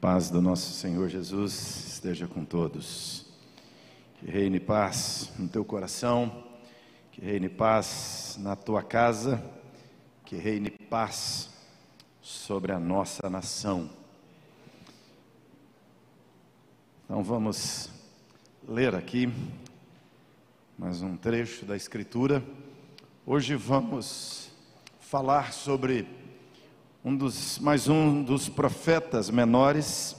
paz do nosso Senhor Jesus esteja com todos. Que reine paz no teu coração, que reine paz na tua casa, que reine paz sobre a nossa nação. Então vamos ler aqui mais um trecho da Escritura. Hoje vamos falar sobre um dos, mais um dos profetas menores,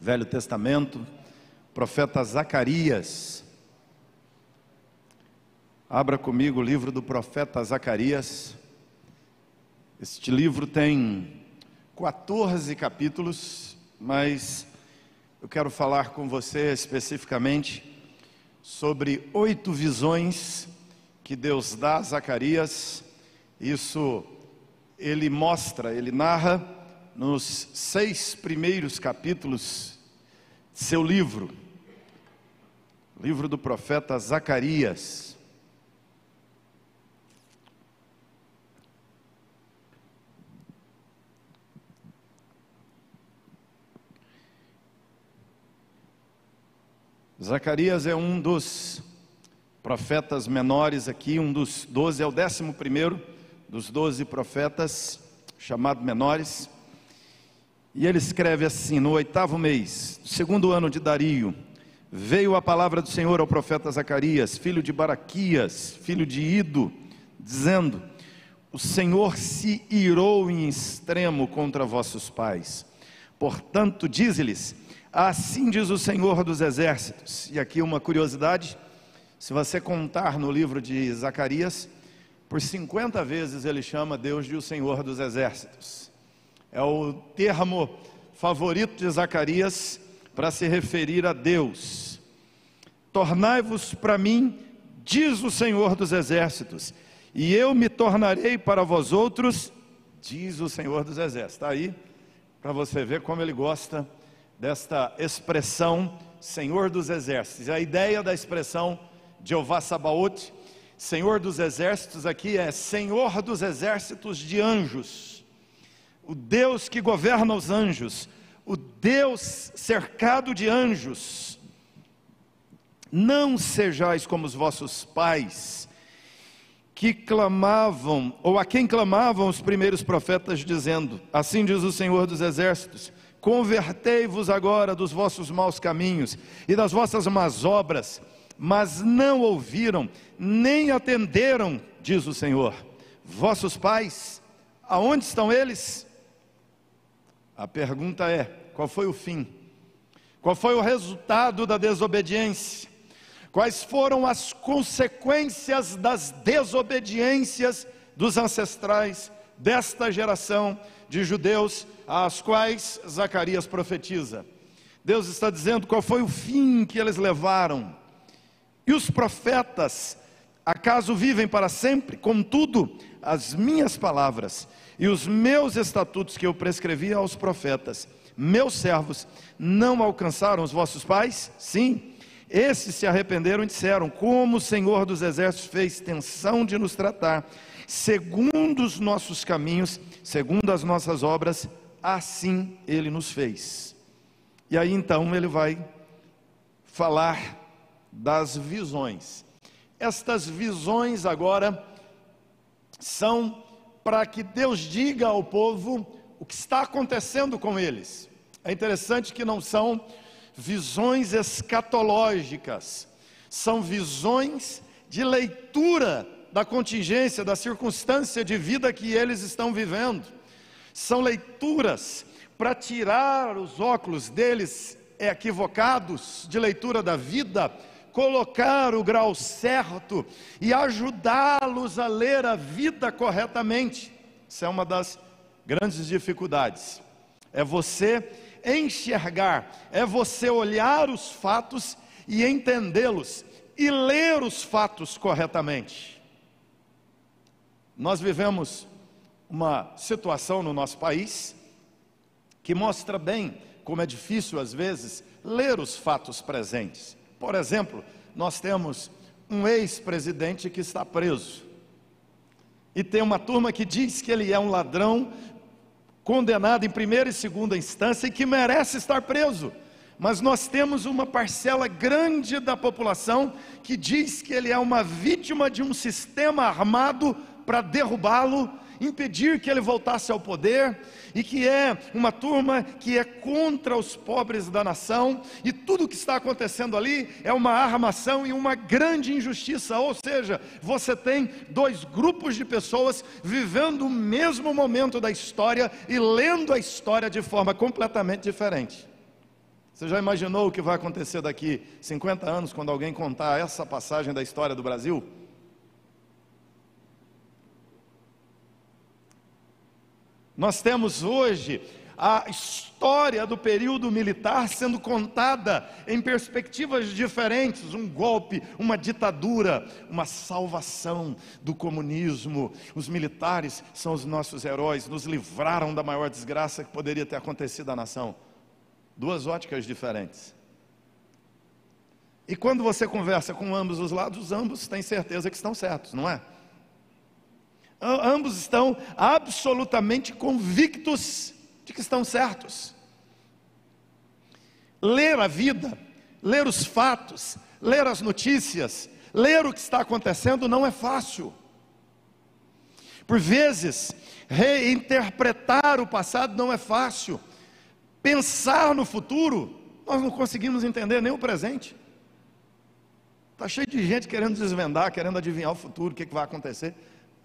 Velho Testamento, profeta Zacarias. Abra comigo o livro do profeta Zacarias. Este livro tem 14 capítulos, mas eu quero falar com você especificamente sobre oito visões que Deus dá a Zacarias. Isso ele mostra, ele narra nos seis primeiros capítulos de seu livro, livro do profeta Zacarias. Zacarias é um dos profetas menores aqui, um dos doze, é o décimo primeiro dos doze profetas, chamado menores, e ele escreve assim: No oitavo mês, segundo ano de Dario, veio a palavra do Senhor ao profeta Zacarias, filho de Baraquias, filho de Ido, dizendo: O Senhor se irou em extremo contra vossos pais. Portanto, diz-lhes: Assim diz o Senhor dos exércitos. E aqui uma curiosidade: se você contar no livro de Zacarias, por 50 vezes ele chama Deus de o Senhor dos Exércitos. É o termo favorito de Zacarias para se referir a Deus. Tornai-vos para mim, diz o Senhor dos Exércitos, e eu me tornarei para vós outros, diz o Senhor dos Exércitos. Está aí para você ver como ele gosta desta expressão Senhor dos Exércitos. A ideia da expressão Jeová Sabaoth Senhor dos exércitos aqui é Senhor dos exércitos de anjos, o Deus que governa os anjos, o Deus cercado de anjos. Não sejais como os vossos pais, que clamavam, ou a quem clamavam os primeiros profetas, dizendo: Assim diz o Senhor dos exércitos: Convertei-vos agora dos vossos maus caminhos e das vossas más obras mas não ouviram, nem atenderam, diz o Senhor. Vossos pais, aonde estão eles? A pergunta é: qual foi o fim? Qual foi o resultado da desobediência? Quais foram as consequências das desobediências dos ancestrais desta geração de judeus às quais Zacarias profetiza? Deus está dizendo qual foi o fim que eles levaram. E os profetas, acaso vivem para sempre? Contudo, as minhas palavras e os meus estatutos que eu prescrevi aos profetas, meus servos, não alcançaram os vossos pais? Sim. Esses se arrependeram e disseram: Como o Senhor dos Exércitos fez tensão de nos tratar, segundo os nossos caminhos, segundo as nossas obras, assim ele nos fez. E aí então ele vai falar das visões. Estas visões agora são para que Deus diga ao povo o que está acontecendo com eles. É interessante que não são visões escatológicas, são visões de leitura da contingência, da circunstância de vida que eles estão vivendo. São leituras para tirar os óculos deles equivocados de leitura da vida colocar o grau certo e ajudá-los a ler a vida corretamente. Isso é uma das grandes dificuldades. É você enxergar, é você olhar os fatos e entendê-los e ler os fatos corretamente. Nós vivemos uma situação no nosso país que mostra bem como é difícil às vezes ler os fatos presentes. Por exemplo, nós temos um ex-presidente que está preso. E tem uma turma que diz que ele é um ladrão condenado em primeira e segunda instância e que merece estar preso. Mas nós temos uma parcela grande da população que diz que ele é uma vítima de um sistema armado para derrubá-lo impedir que ele voltasse ao poder, e que é uma turma que é contra os pobres da nação, e tudo o que está acontecendo ali é uma armação e uma grande injustiça, ou seja, você tem dois grupos de pessoas vivendo o mesmo momento da história e lendo a história de forma completamente diferente. Você já imaginou o que vai acontecer daqui 50 anos quando alguém contar essa passagem da história do Brasil? Nós temos hoje a história do período militar sendo contada em perspectivas diferentes: um golpe, uma ditadura, uma salvação do comunismo. Os militares são os nossos heróis, nos livraram da maior desgraça que poderia ter acontecido à nação. Duas óticas diferentes. E quando você conversa com ambos os lados, ambos têm certeza que estão certos, não é? Ambos estão absolutamente convictos de que estão certos. Ler a vida, ler os fatos, ler as notícias, ler o que está acontecendo não é fácil. Por vezes, reinterpretar o passado não é fácil. Pensar no futuro, nós não conseguimos entender nem o presente. Está cheio de gente querendo desvendar, querendo adivinhar o futuro, o que, que vai acontecer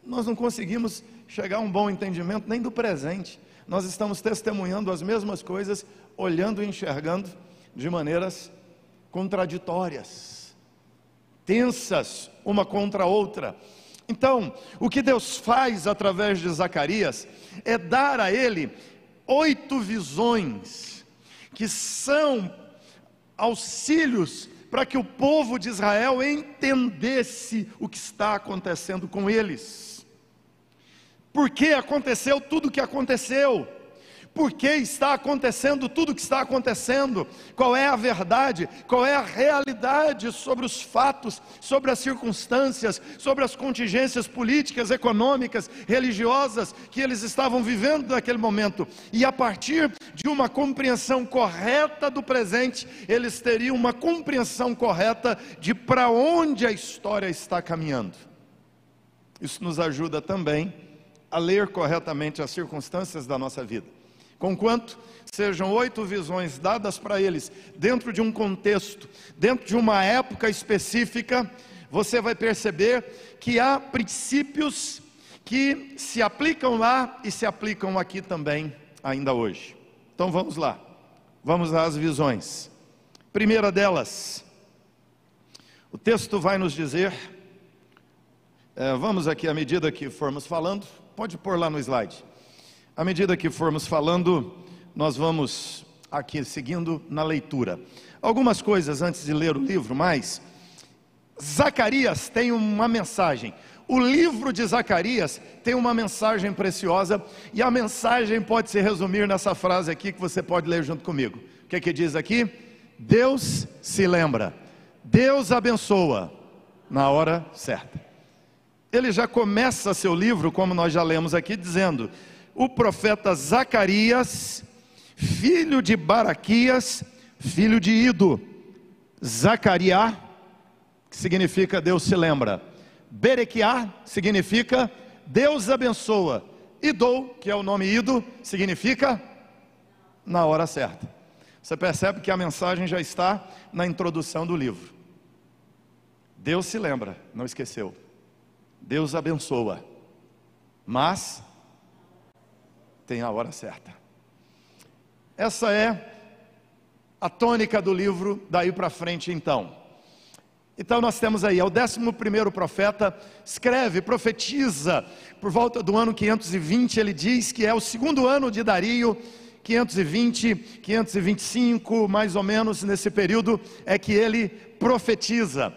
nós não conseguimos chegar a um bom entendimento nem do presente. Nós estamos testemunhando as mesmas coisas, olhando e enxergando de maneiras contraditórias, tensas uma contra a outra. Então, o que Deus faz através de Zacarias é dar a ele oito visões, que são auxílios para que o povo de Israel entendesse o que está acontecendo com eles por que aconteceu tudo o que aconteceu, por que está acontecendo tudo o que está acontecendo, qual é a verdade, qual é a realidade sobre os fatos, sobre as circunstâncias, sobre as contingências políticas, econômicas, religiosas que eles estavam vivendo naquele momento. E a partir de uma compreensão correta do presente, eles teriam uma compreensão correta de para onde a história está caminhando. Isso nos ajuda também a ler corretamente as circunstâncias da nossa vida. Conquanto sejam oito visões dadas para eles dentro de um contexto, dentro de uma época específica, você vai perceber que há princípios que se aplicam lá e se aplicam aqui também, ainda hoje. Então vamos lá, vamos às visões. Primeira delas, o texto vai nos dizer, é, vamos aqui à medida que formos falando, Pode pôr lá no slide. À medida que formos falando, nós vamos aqui seguindo na leitura. Algumas coisas antes de ler o livro, mas Zacarias tem uma mensagem. O livro de Zacarias tem uma mensagem preciosa e a mensagem pode se resumir nessa frase aqui que você pode ler junto comigo. O que, é que diz aqui? Deus se lembra, Deus abençoa na hora certa ele já começa seu livro, como nós já lemos aqui, dizendo: o profeta Zacarias, filho de Baraquias, filho de Ido, Zacariá, que significa Deus se lembra, Berequiá significa Deus abençoa, Idou, que é o nome Ido, significa na hora certa. Você percebe que a mensagem já está na introdução do livro. Deus se lembra, não esqueceu. Deus abençoa, mas tem a hora certa. Essa é a tônica do livro daí para frente então. Então nós temos aí, é o décimo primeiro profeta, escreve, profetiza, por volta do ano 520, ele diz que é o segundo ano de Dario, 520, 525, mais ou menos nesse período, é que ele profetiza.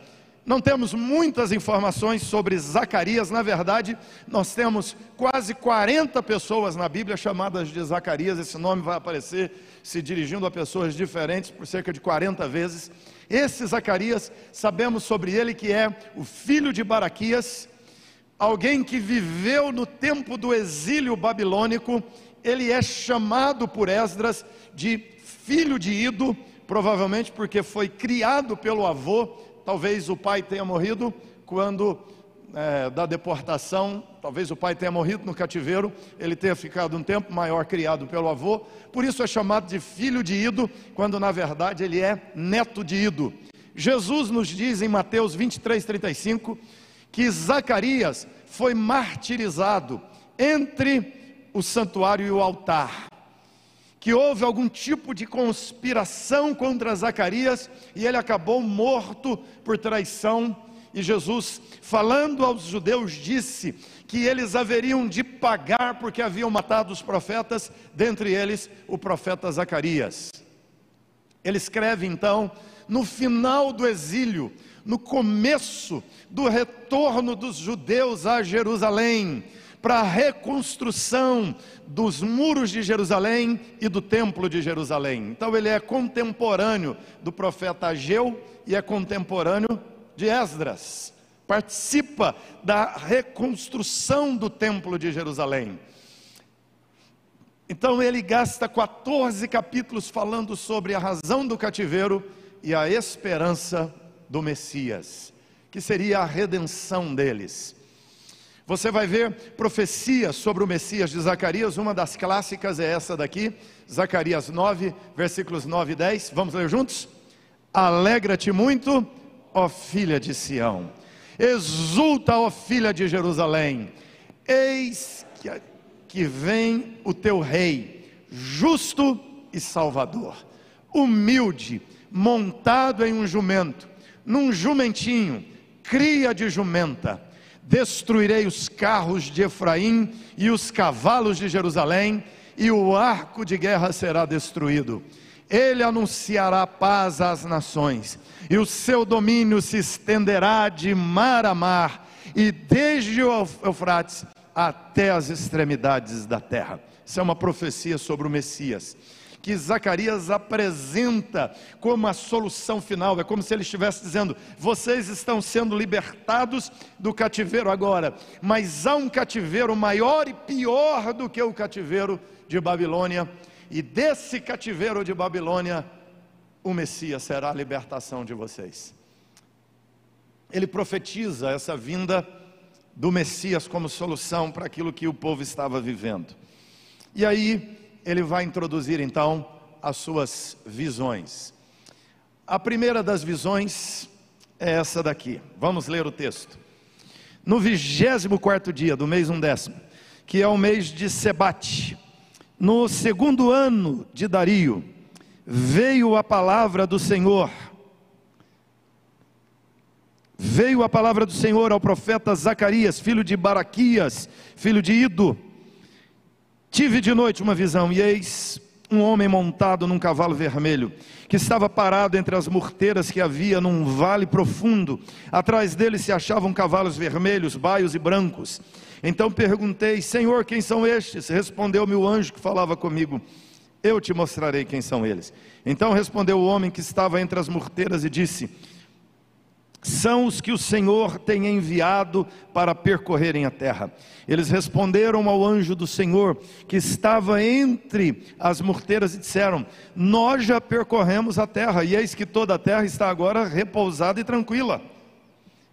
Não temos muitas informações sobre Zacarias, na verdade, nós temos quase 40 pessoas na Bíblia chamadas de Zacarias, esse nome vai aparecer se dirigindo a pessoas diferentes por cerca de 40 vezes. Esse Zacarias, sabemos sobre ele que é o filho de Baraquias, alguém que viveu no tempo do exílio babilônico, ele é chamado por Esdras de filho de Ido, provavelmente porque foi criado pelo avô, talvez o pai tenha morrido quando é, da deportação, talvez o pai tenha morrido no cativeiro, ele tenha ficado um tempo maior criado pelo avô, por isso é chamado de filho de Ido, quando na verdade ele é neto de Ido. Jesus nos diz em Mateus 23, 35, que Zacarias foi martirizado entre o santuário e o altar. Que houve algum tipo de conspiração contra Zacarias e ele acabou morto por traição. E Jesus, falando aos judeus, disse que eles haveriam de pagar porque haviam matado os profetas, dentre eles o profeta Zacarias. Ele escreve então, no final do exílio, no começo do retorno dos judeus a Jerusalém, para a reconstrução dos muros de Jerusalém e do templo de Jerusalém. Então ele é contemporâneo do profeta Ageu e é contemporâneo de Esdras. Participa da reconstrução do templo de Jerusalém. Então ele gasta 14 capítulos falando sobre a razão do cativeiro e a esperança do Messias, que seria a redenção deles. Você vai ver profecias sobre o Messias de Zacarias, uma das clássicas é essa daqui, Zacarias 9, versículos 9 e 10. Vamos ler juntos? Alegra-te muito, ó filha de Sião, exulta, ó filha de Jerusalém, eis que, que vem o teu rei, justo e salvador, humilde, montado em um jumento, num jumentinho, cria de jumenta. Destruirei os carros de Efraim e os cavalos de Jerusalém, e o arco de guerra será destruído. Ele anunciará paz às nações, e o seu domínio se estenderá de mar a mar, e desde o Eufrates até as extremidades da terra. Isso é uma profecia sobre o Messias que Zacarias apresenta como a solução final. É como se ele estivesse dizendo: vocês estão sendo libertados do cativeiro agora, mas há um cativeiro maior e pior do que o cativeiro de Babilônia, e desse cativeiro de Babilônia, o Messias será a libertação de vocês. Ele profetiza essa vinda do Messias como solução para aquilo que o povo estava vivendo. E aí, ele vai introduzir então as suas visões. A primeira das visões é essa daqui. Vamos ler o texto. No vigésimo quarto dia do mês undécimo, que é o mês de Sebate, no segundo ano de Dario, veio a palavra do Senhor. Veio a palavra do Senhor ao profeta Zacarias, filho de Baraquias, filho de Ido, Tive de noite uma visão, e eis um homem montado num cavalo vermelho, que estava parado entre as morteiras que havia num vale profundo. Atrás dele se achavam cavalos vermelhos, baios e brancos. Então perguntei: Senhor, quem são estes? Respondeu-me o anjo que falava comigo: Eu te mostrarei quem são eles. Então respondeu o homem que estava entre as morteiras e disse: são os que o Senhor tem enviado para percorrerem a terra. Eles responderam ao anjo do Senhor, que estava entre as morteiras, e disseram: Nós já percorremos a terra, e eis que toda a terra está agora repousada e tranquila.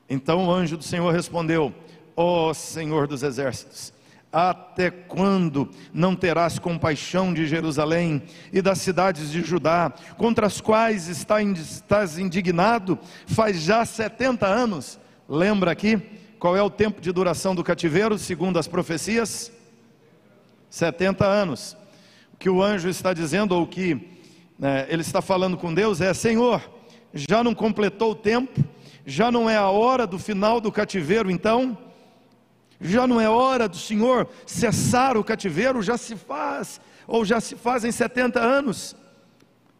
Então o anjo do Senhor respondeu: Ó oh, Senhor dos exércitos, até quando não terás compaixão de Jerusalém e das cidades de Judá, contra as quais estás indignado faz já 70 anos? Lembra aqui qual é o tempo de duração do cativeiro, segundo as profecias? 70 anos. O que o anjo está dizendo, ou que né, ele está falando com Deus, é: Senhor, já não completou o tempo, já não é a hora do final do cativeiro, então já não é hora do Senhor cessar o cativeiro? Já se faz, ou já se faz em 70 anos?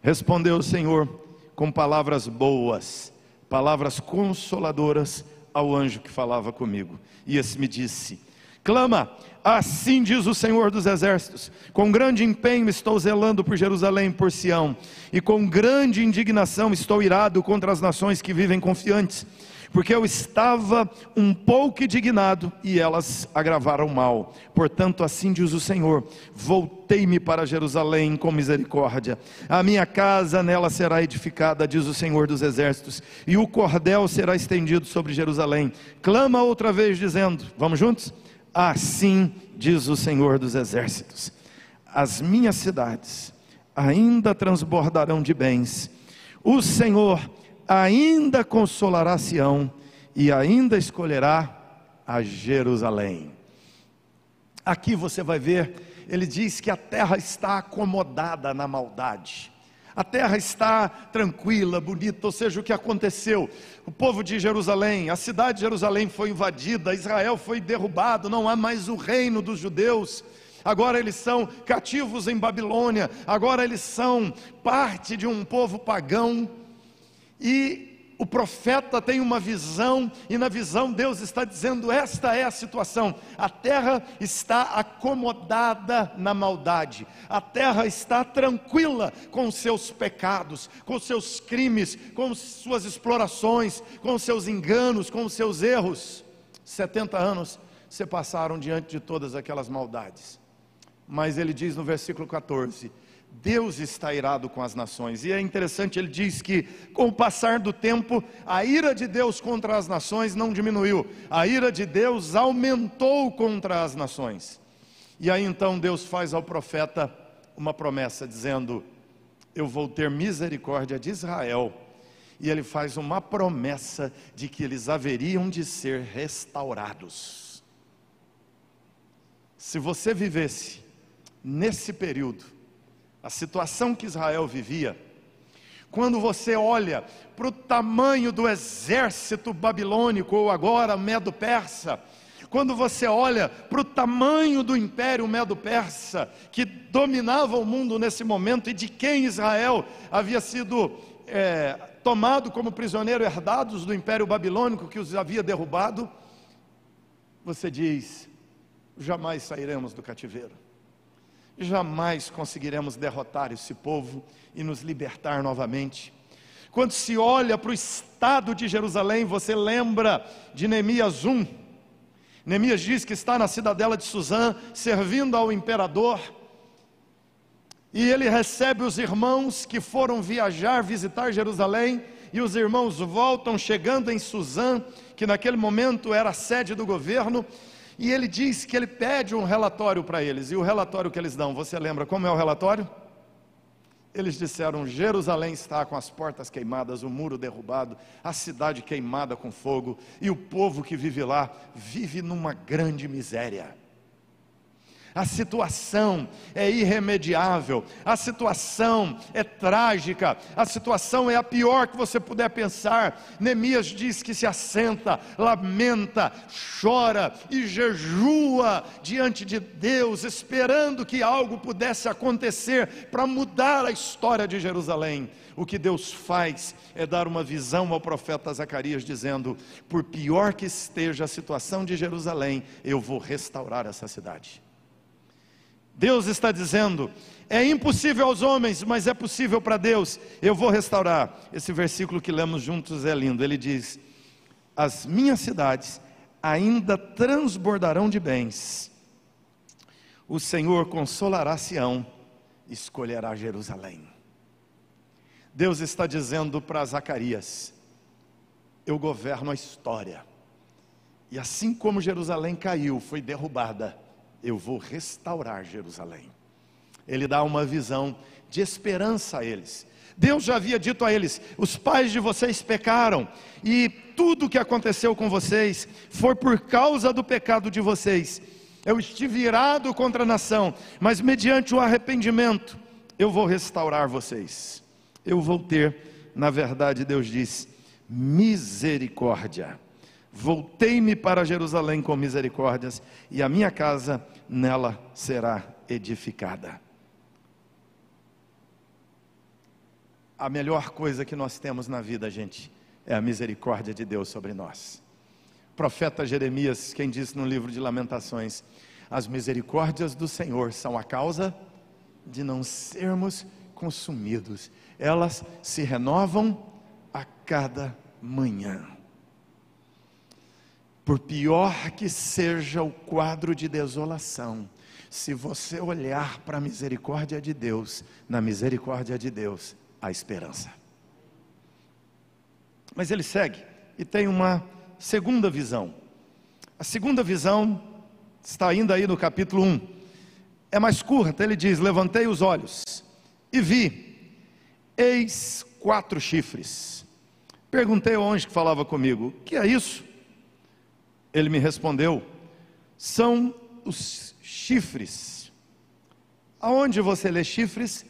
Respondeu o Senhor com palavras boas, palavras consoladoras ao anjo que falava comigo. E esse me disse: Clama, assim diz o Senhor dos Exércitos: com grande empenho estou zelando por Jerusalém, por Sião, e com grande indignação estou irado contra as nações que vivem confiantes porque eu estava um pouco indignado e elas agravaram mal. Portanto, assim diz o Senhor: Voltei-me para Jerusalém com misericórdia. A minha casa nela será edificada, diz o Senhor dos Exércitos, e o cordel será estendido sobre Jerusalém. Clama outra vez, dizendo: Vamos juntos? Assim diz o Senhor dos Exércitos: As minhas cidades ainda transbordarão de bens. O Senhor ainda consolará Sião e ainda escolherá a Jerusalém. Aqui você vai ver, ele diz que a terra está acomodada na maldade. A terra está tranquila, bonita, ou seja, o que aconteceu? O povo de Jerusalém, a cidade de Jerusalém foi invadida, Israel foi derrubado, não há mais o reino dos judeus agora eles são cativos em Babilônia, agora eles são parte de um povo pagão, e o profeta tem uma visão, e na visão Deus está dizendo: esta é a situação. A terra está acomodada na maldade, a terra está tranquila com seus pecados, com seus crimes, com suas explorações, com seus enganos, com seus erros. 70 anos se passaram diante de todas aquelas maldades. Mas ele diz no versículo 14: Deus está irado com as nações. E é interessante, ele diz que com o passar do tempo, a ira de Deus contra as nações não diminuiu, a ira de Deus aumentou contra as nações. E aí então Deus faz ao profeta uma promessa, dizendo: Eu vou ter misericórdia de Israel. E ele faz uma promessa de que eles haveriam de ser restaurados. Se você vivesse nesse período, a situação que Israel vivia, quando você olha para o tamanho do exército babilônico, ou agora medo-persa, quando você olha para o tamanho do império medo-persa, que dominava o mundo nesse momento e de quem Israel havia sido é, tomado como prisioneiro, herdados do império babilônico que os havia derrubado, você diz: jamais sairemos do cativeiro jamais conseguiremos derrotar esse povo e nos libertar novamente. Quando se olha para o estado de Jerusalém, você lembra de Neemias 1. Neemias diz que está na cidadela de Suzã, servindo ao imperador, e ele recebe os irmãos que foram viajar, visitar Jerusalém, e os irmãos voltam chegando em Suzã, que naquele momento era a sede do governo, e ele diz que ele pede um relatório para eles. E o relatório que eles dão, você lembra como é o relatório? Eles disseram: Jerusalém está com as portas queimadas, o muro derrubado, a cidade queimada com fogo, e o povo que vive lá vive numa grande miséria a situação é irremediável, a situação é trágica, a situação é a pior que você puder pensar. Neemias diz que se assenta, lamenta, chora e jejua diante de Deus, esperando que algo pudesse acontecer para mudar a história de Jerusalém. O que Deus faz é dar uma visão ao profeta Zacarias, dizendo: por pior que esteja a situação de Jerusalém, eu vou restaurar essa cidade. Deus está dizendo: é impossível aos homens, mas é possível para Deus. Eu vou restaurar. Esse versículo que lemos juntos é lindo. Ele diz: As minhas cidades ainda transbordarão de bens. O Senhor consolará Sião, escolherá Jerusalém. Deus está dizendo para Zacarias: Eu governo a história. E assim como Jerusalém caiu, foi derrubada eu vou restaurar Jerusalém. Ele dá uma visão de esperança a eles. Deus já havia dito a eles: os pais de vocês pecaram, e tudo o que aconteceu com vocês foi por causa do pecado de vocês. Eu estive irado contra a nação, mas mediante o arrependimento, eu vou restaurar vocês. Eu vou ter, na verdade, Deus diz, misericórdia. Voltei-me para Jerusalém com misericórdias, e a minha casa nela será edificada. A melhor coisa que nós temos na vida, gente, é a misericórdia de Deus sobre nós. O profeta Jeremias, quem disse no livro de Lamentações: As misericórdias do Senhor são a causa de não sermos consumidos, elas se renovam a cada manhã. Por pior que seja o quadro de desolação, se você olhar para a misericórdia de Deus, na misericórdia de Deus há esperança. Mas ele segue e tem uma segunda visão. A segunda visão está ainda aí no capítulo 1. É mais curta, ele diz: Levantei os olhos e vi, eis quatro chifres. Perguntei ao anjo que falava comigo: O que é isso? Ele me respondeu: São os chifres. Aonde você lê chifres,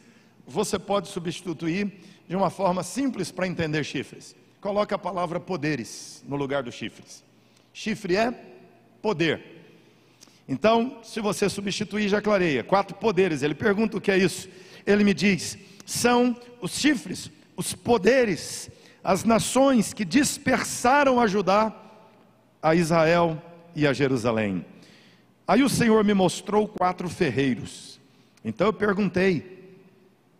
você pode substituir de uma forma simples para entender chifres. Coloca a palavra poderes no lugar dos chifres. Chifre é poder. Então, se você substituir, já clareia. Quatro poderes. Ele pergunta o que é isso. Ele me diz: são os chifres, os poderes, as nações que dispersaram a Judá, a Israel e a Jerusalém. Aí o Senhor me mostrou quatro ferreiros. Então eu perguntei: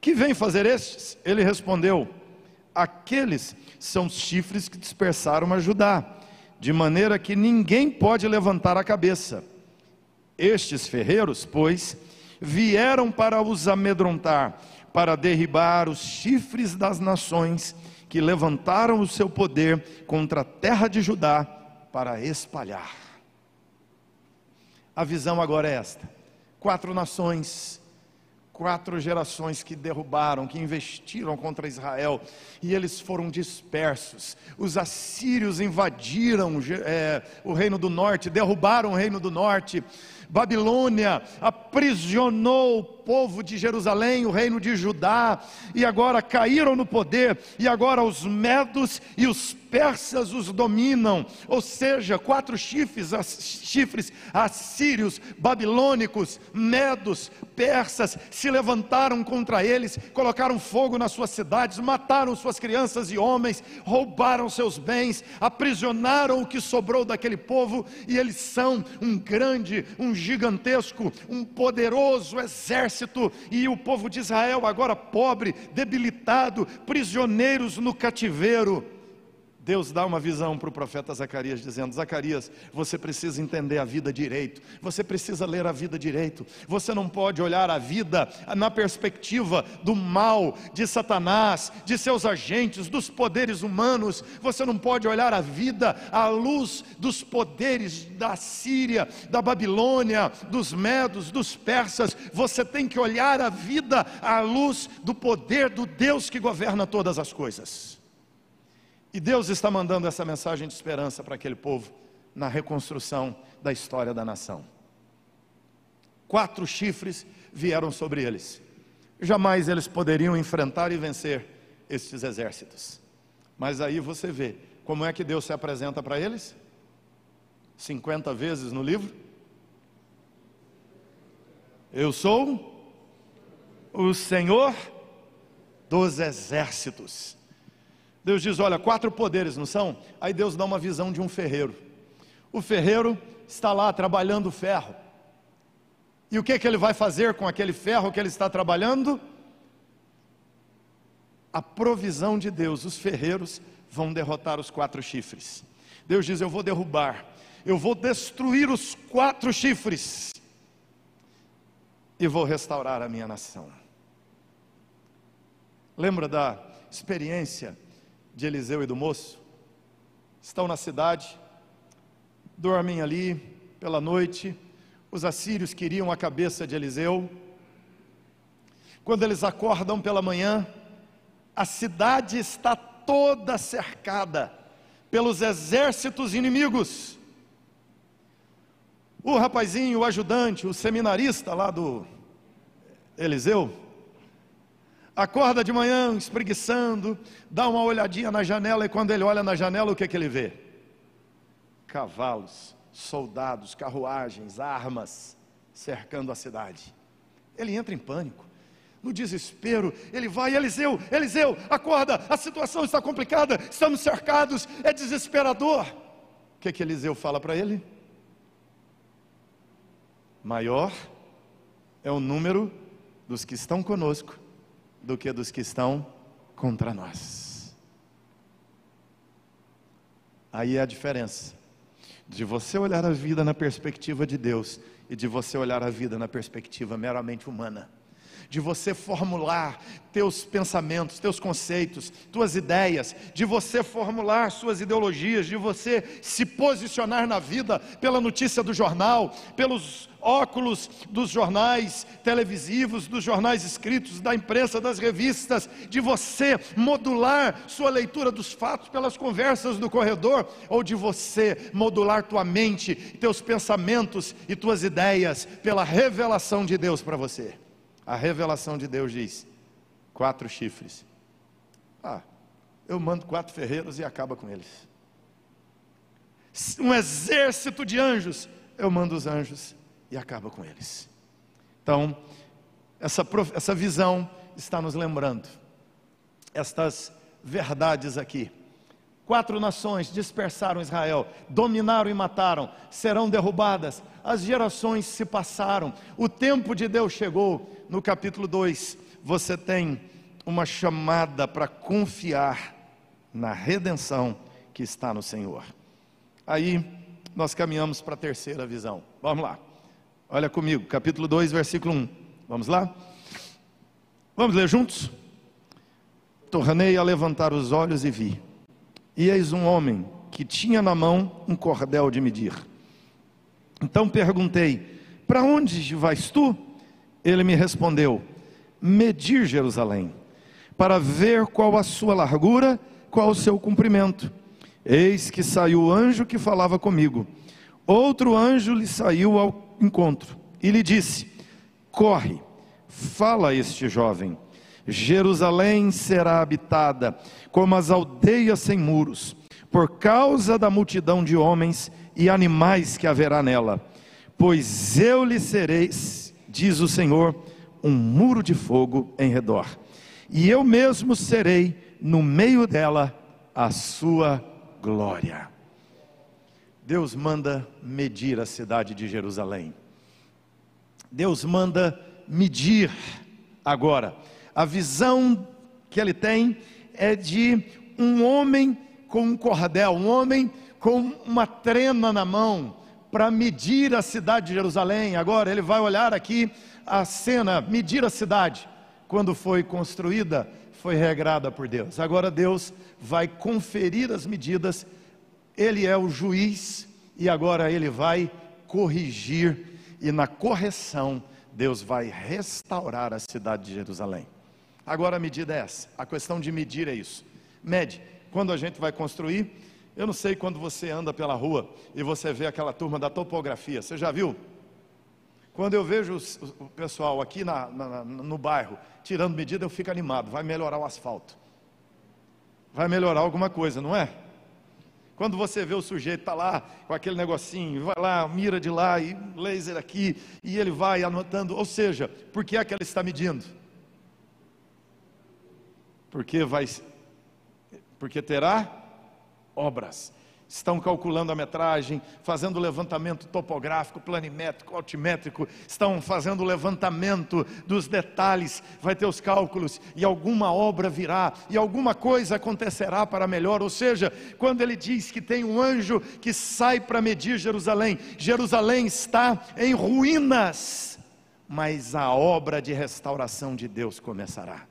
que vem fazer estes? Ele respondeu: aqueles são os chifres que dispersaram a Judá, de maneira que ninguém pode levantar a cabeça. Estes ferreiros, pois, vieram para os amedrontar, para derribar os chifres das nações que levantaram o seu poder contra a terra de Judá para espalhar. A visão agora é esta: quatro nações quatro gerações que derrubaram, que investiram contra Israel, e eles foram dispersos. Os assírios invadiram é, o reino do norte, derrubaram o reino do norte. Babilônia aprisionou o povo de Jerusalém, o reino de Judá, e agora caíram no poder, e agora os medos e os persas os dominam, ou seja, quatro chifres, chifres assírios, babilônicos, medos, persas se levantaram contra eles, colocaram fogo nas suas cidades, mataram suas crianças e homens, roubaram seus bens, aprisionaram o que sobrou daquele povo, e eles são um grande, um gigantesco, um poderoso exército, e o povo de Israel, agora pobre, debilitado, prisioneiros no cativeiro. Deus dá uma visão para o profeta Zacarias, dizendo: Zacarias, você precisa entender a vida direito, você precisa ler a vida direito, você não pode olhar a vida na perspectiva do mal, de Satanás, de seus agentes, dos poderes humanos, você não pode olhar a vida à luz dos poderes da Síria, da Babilônia, dos Medos, dos Persas, você tem que olhar a vida à luz do poder do Deus que governa todas as coisas. E Deus está mandando essa mensagem de esperança para aquele povo na reconstrução da história da nação. Quatro chifres vieram sobre eles. Jamais eles poderiam enfrentar e vencer estes exércitos. Mas aí você vê como é que Deus se apresenta para eles? 50 vezes no livro. Eu sou o Senhor dos exércitos. Deus diz: olha, quatro poderes, não são? Aí Deus dá uma visão de um ferreiro. O ferreiro está lá trabalhando ferro. E o que, que ele vai fazer com aquele ferro que ele está trabalhando? A provisão de Deus, os ferreiros vão derrotar os quatro chifres. Deus diz: Eu vou derrubar, eu vou destruir os quatro chifres e vou restaurar a minha nação. Lembra da experiência de Eliseu e do moço, estão na cidade, dormem ali pela noite. Os assírios queriam a cabeça de Eliseu. Quando eles acordam pela manhã, a cidade está toda cercada pelos exércitos inimigos. O rapazinho, o ajudante, o seminarista lá do Eliseu, acorda de manhã espreguiçando, dá uma olhadinha na janela e quando ele olha na janela, o que, que ele vê? Cavalos, soldados, carruagens, armas cercando a cidade. Ele entra em pânico. No desespero, ele vai, Eliseu, Eliseu, acorda, a situação está complicada, estamos cercados, é desesperador. O que, que Eliseu fala para ele? Maior é o número dos que estão conosco do que dos que estão contra nós. Aí é a diferença. de você olhar a vida na perspectiva de Deus e de você olhar a vida na perspectiva meramente humana de você formular teus pensamentos, teus conceitos, tuas ideias, de você formular suas ideologias, de você se posicionar na vida pela notícia do jornal, pelos óculos dos jornais televisivos, dos jornais escritos, da imprensa, das revistas, de você modular sua leitura dos fatos pelas conversas do corredor, ou de você modular tua mente, teus pensamentos e tuas ideias pela revelação de Deus para você. A revelação de Deus diz: quatro chifres. Ah, eu mando quatro ferreiros e acaba com eles. Um exército de anjos, eu mando os anjos e acaba com eles. Então, essa, essa visão está nos lembrando estas verdades aqui. Quatro nações dispersaram Israel, dominaram e mataram, serão derrubadas. As gerações se passaram, o tempo de Deus chegou. No capítulo 2, você tem uma chamada para confiar na redenção que está no Senhor. Aí nós caminhamos para a terceira visão. Vamos lá. Olha comigo, capítulo 2, versículo 1. Vamos lá? Vamos ler juntos? Tornei a levantar os olhos e vi e eis um homem que tinha na mão um cordel de medir. Então perguntei: Para onde vais tu? Ele me respondeu: Medir Jerusalém, para ver qual a sua largura, qual o seu comprimento. Eis que saiu o anjo que falava comigo. Outro anjo lhe saiu ao encontro e lhe disse: Corre, fala a este jovem Jerusalém será habitada como as aldeias sem muros, por causa da multidão de homens e animais que haverá nela. Pois eu lhe serei, diz o Senhor, um muro de fogo em redor, e eu mesmo serei no meio dela a sua glória. Deus manda medir a cidade de Jerusalém. Deus manda medir agora a visão que ele tem é de um homem com um cordel, um homem com uma trena na mão para medir a cidade de Jerusalém. Agora ele vai olhar aqui a cena, medir a cidade. Quando foi construída, foi regrada por Deus. Agora Deus vai conferir as medidas. Ele é o juiz e agora ele vai corrigir e na correção Deus vai restaurar a cidade de Jerusalém. Agora a medida é essa, a questão de medir é isso. Mede, quando a gente vai construir, eu não sei quando você anda pela rua e você vê aquela turma da topografia, você já viu? Quando eu vejo o pessoal aqui na, na, no bairro tirando medida, eu fico animado, vai melhorar o asfalto. Vai melhorar alguma coisa, não é? Quando você vê o sujeito está lá com aquele negocinho, vai lá, mira de lá e laser aqui, e ele vai anotando, ou seja, por que é que está medindo? porque vai porque terá obras. Estão calculando a metragem, fazendo levantamento topográfico, planimétrico, altimétrico, estão fazendo levantamento dos detalhes, vai ter os cálculos, e alguma obra virá, e alguma coisa acontecerá para melhor. Ou seja, quando ele diz que tem um anjo que sai para medir Jerusalém, Jerusalém está em ruínas, mas a obra de restauração de Deus começará.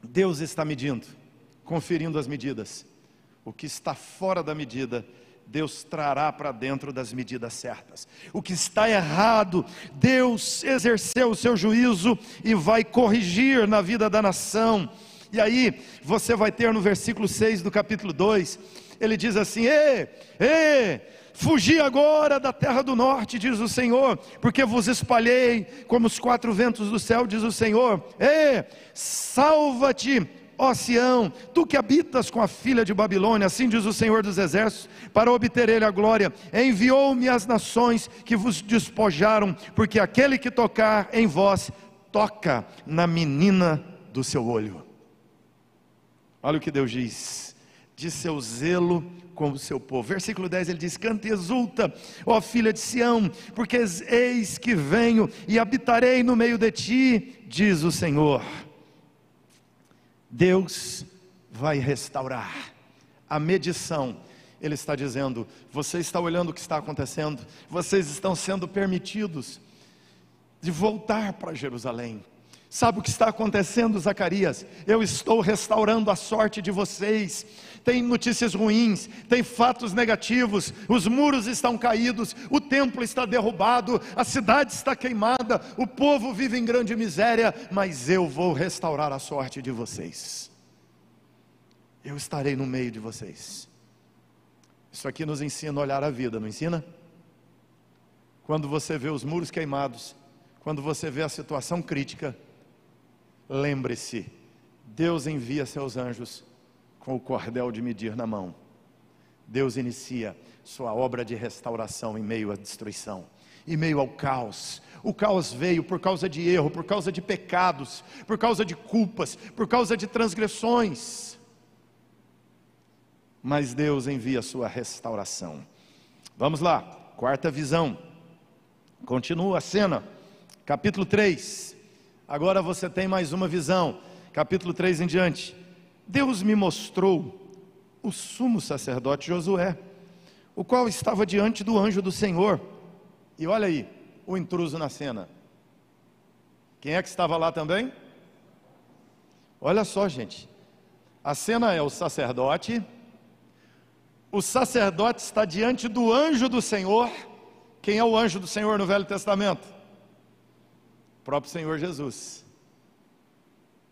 Deus está medindo, conferindo as medidas. O que está fora da medida, Deus trará para dentro das medidas certas. O que está errado, Deus exerceu o seu juízo e vai corrigir na vida da nação. E aí, você vai ter no versículo 6 do capítulo 2, ele diz assim: Ê, ê, Fugi agora da terra do norte, diz o Senhor, porque vos espalhei como os quatro ventos do céu, diz o Senhor. Ê, salva-te, ó Sião, tu que habitas com a filha de Babilônia, assim diz o Senhor dos exércitos, para obter ele a glória. Enviou-me as nações que vos despojaram, porque aquele que tocar em vós, toca na menina do seu olho. Olha o que Deus diz: de seu zelo com o seu povo. Versículo 10 ele diz: Canta e exulta, ó filha de Sião, porque eis que venho e habitarei no meio de ti, diz o Senhor. Deus vai restaurar a medição Ele está dizendo: você está olhando o que está acontecendo, vocês estão sendo permitidos de voltar para Jerusalém. Sabe o que está acontecendo, Zacarias? Eu estou restaurando a sorte de vocês. Tem notícias ruins, tem fatos negativos, os muros estão caídos, o templo está derrubado, a cidade está queimada, o povo vive em grande miséria, mas eu vou restaurar a sorte de vocês. Eu estarei no meio de vocês. Isso aqui nos ensina a olhar a vida, não ensina? Quando você vê os muros queimados, quando você vê a situação crítica, lembre-se: Deus envia seus anjos com o cordel de medir na mão. Deus inicia sua obra de restauração em meio à destruição, em meio ao caos. O caos veio por causa de erro, por causa de pecados, por causa de culpas, por causa de transgressões. Mas Deus envia sua restauração. Vamos lá, quarta visão. Continua a cena capítulo 3. Agora você tem mais uma visão, capítulo 3 em diante. Deus me mostrou o sumo sacerdote Josué, o qual estava diante do anjo do Senhor. E olha aí, o intruso na cena. Quem é que estava lá também? Olha só, gente. A cena é o sacerdote. O sacerdote está diante do anjo do Senhor. Quem é o anjo do Senhor no Velho Testamento? O próprio Senhor Jesus.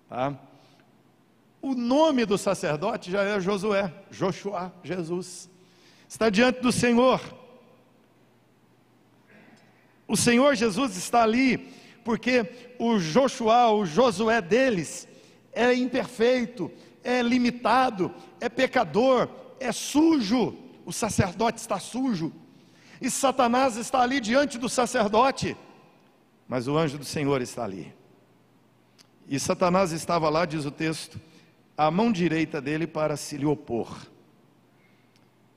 Tá? O nome do sacerdote já é Josué, Joshua, Jesus. Está diante do Senhor. O Senhor Jesus está ali porque o Joshua, o Josué deles, é imperfeito, é limitado, é pecador, é sujo. O sacerdote está sujo. E Satanás está ali diante do sacerdote mas o anjo do Senhor está ali. E Satanás estava lá, diz o texto, à mão direita dele para se lhe opor.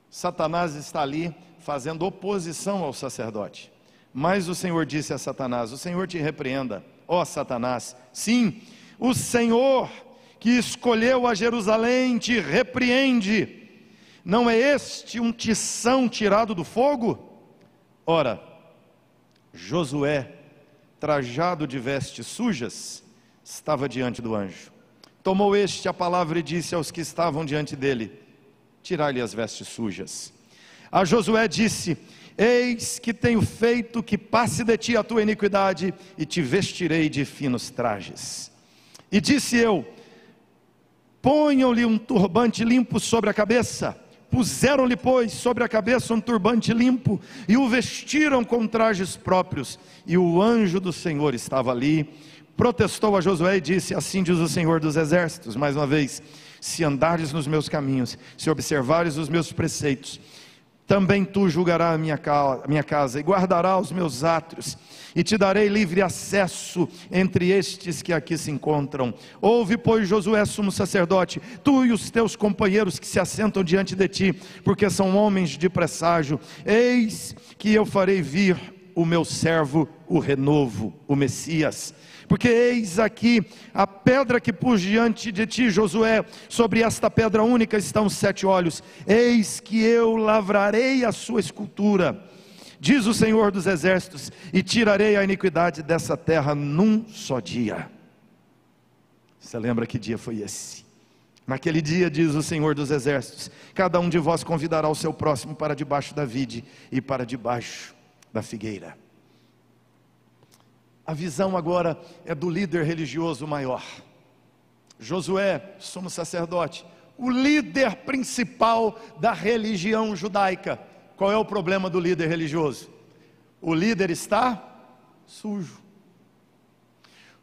Satanás está ali fazendo oposição ao sacerdote. Mas o Senhor disse a Satanás: O Senhor te repreenda, ó Satanás. Sim, o Senhor que escolheu a Jerusalém te repreende. Não é este um tição tirado do fogo? Ora, Josué trajado de vestes sujas, estava diante do anjo. Tomou este a palavra e disse aos que estavam diante dele: Tirai-lhe as vestes sujas. A Josué disse: Eis que tenho feito que passe de ti a tua iniquidade, e te vestirei de finos trajes. E disse eu: Ponham-lhe um turbante limpo sobre a cabeça. Puseram-lhe, pois, sobre a cabeça um turbante limpo e o vestiram com trajes próprios. E o anjo do Senhor estava ali, protestou a Josué e disse: Assim diz o Senhor dos Exércitos, mais uma vez: Se andares nos meus caminhos, se observares os meus preceitos, também tu julgarás a minha, casa e guardarás os meus átrios, e te darei livre acesso entre estes que aqui se encontram. Ouve, pois, Josué, sumo sacerdote, tu e os teus companheiros que se assentam diante de ti, porque são homens de presságio. Eis que eu farei vir o meu servo, o renovo, o Messias porque eis aqui a pedra que pus diante de ti, Josué, sobre esta pedra única estão sete olhos, eis que eu lavrarei a sua escultura, diz o Senhor dos exércitos, e tirarei a iniquidade dessa terra num só dia. Você lembra que dia foi esse? Naquele dia, diz o Senhor dos exércitos, cada um de vós convidará o seu próximo para debaixo da vide e para debaixo da figueira. A visão agora é do líder religioso maior. Josué, sumo sacerdote, o líder principal da religião judaica. Qual é o problema do líder religioso? O líder está sujo.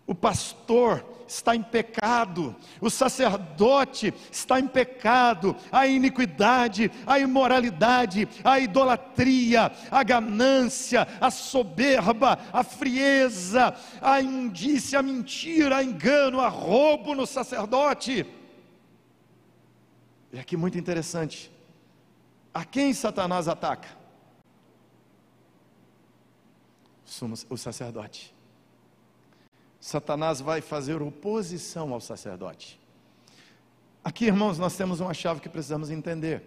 O pastor está em pecado, o sacerdote está em pecado, a iniquidade, a imoralidade, a idolatria, a ganância, a soberba, a frieza, a indícia, a mentira, a engano, a roubo no sacerdote. E aqui muito interessante. A quem Satanás ataca? Somos o sacerdote. Satanás vai fazer oposição ao sacerdote. Aqui, irmãos, nós temos uma chave que precisamos entender: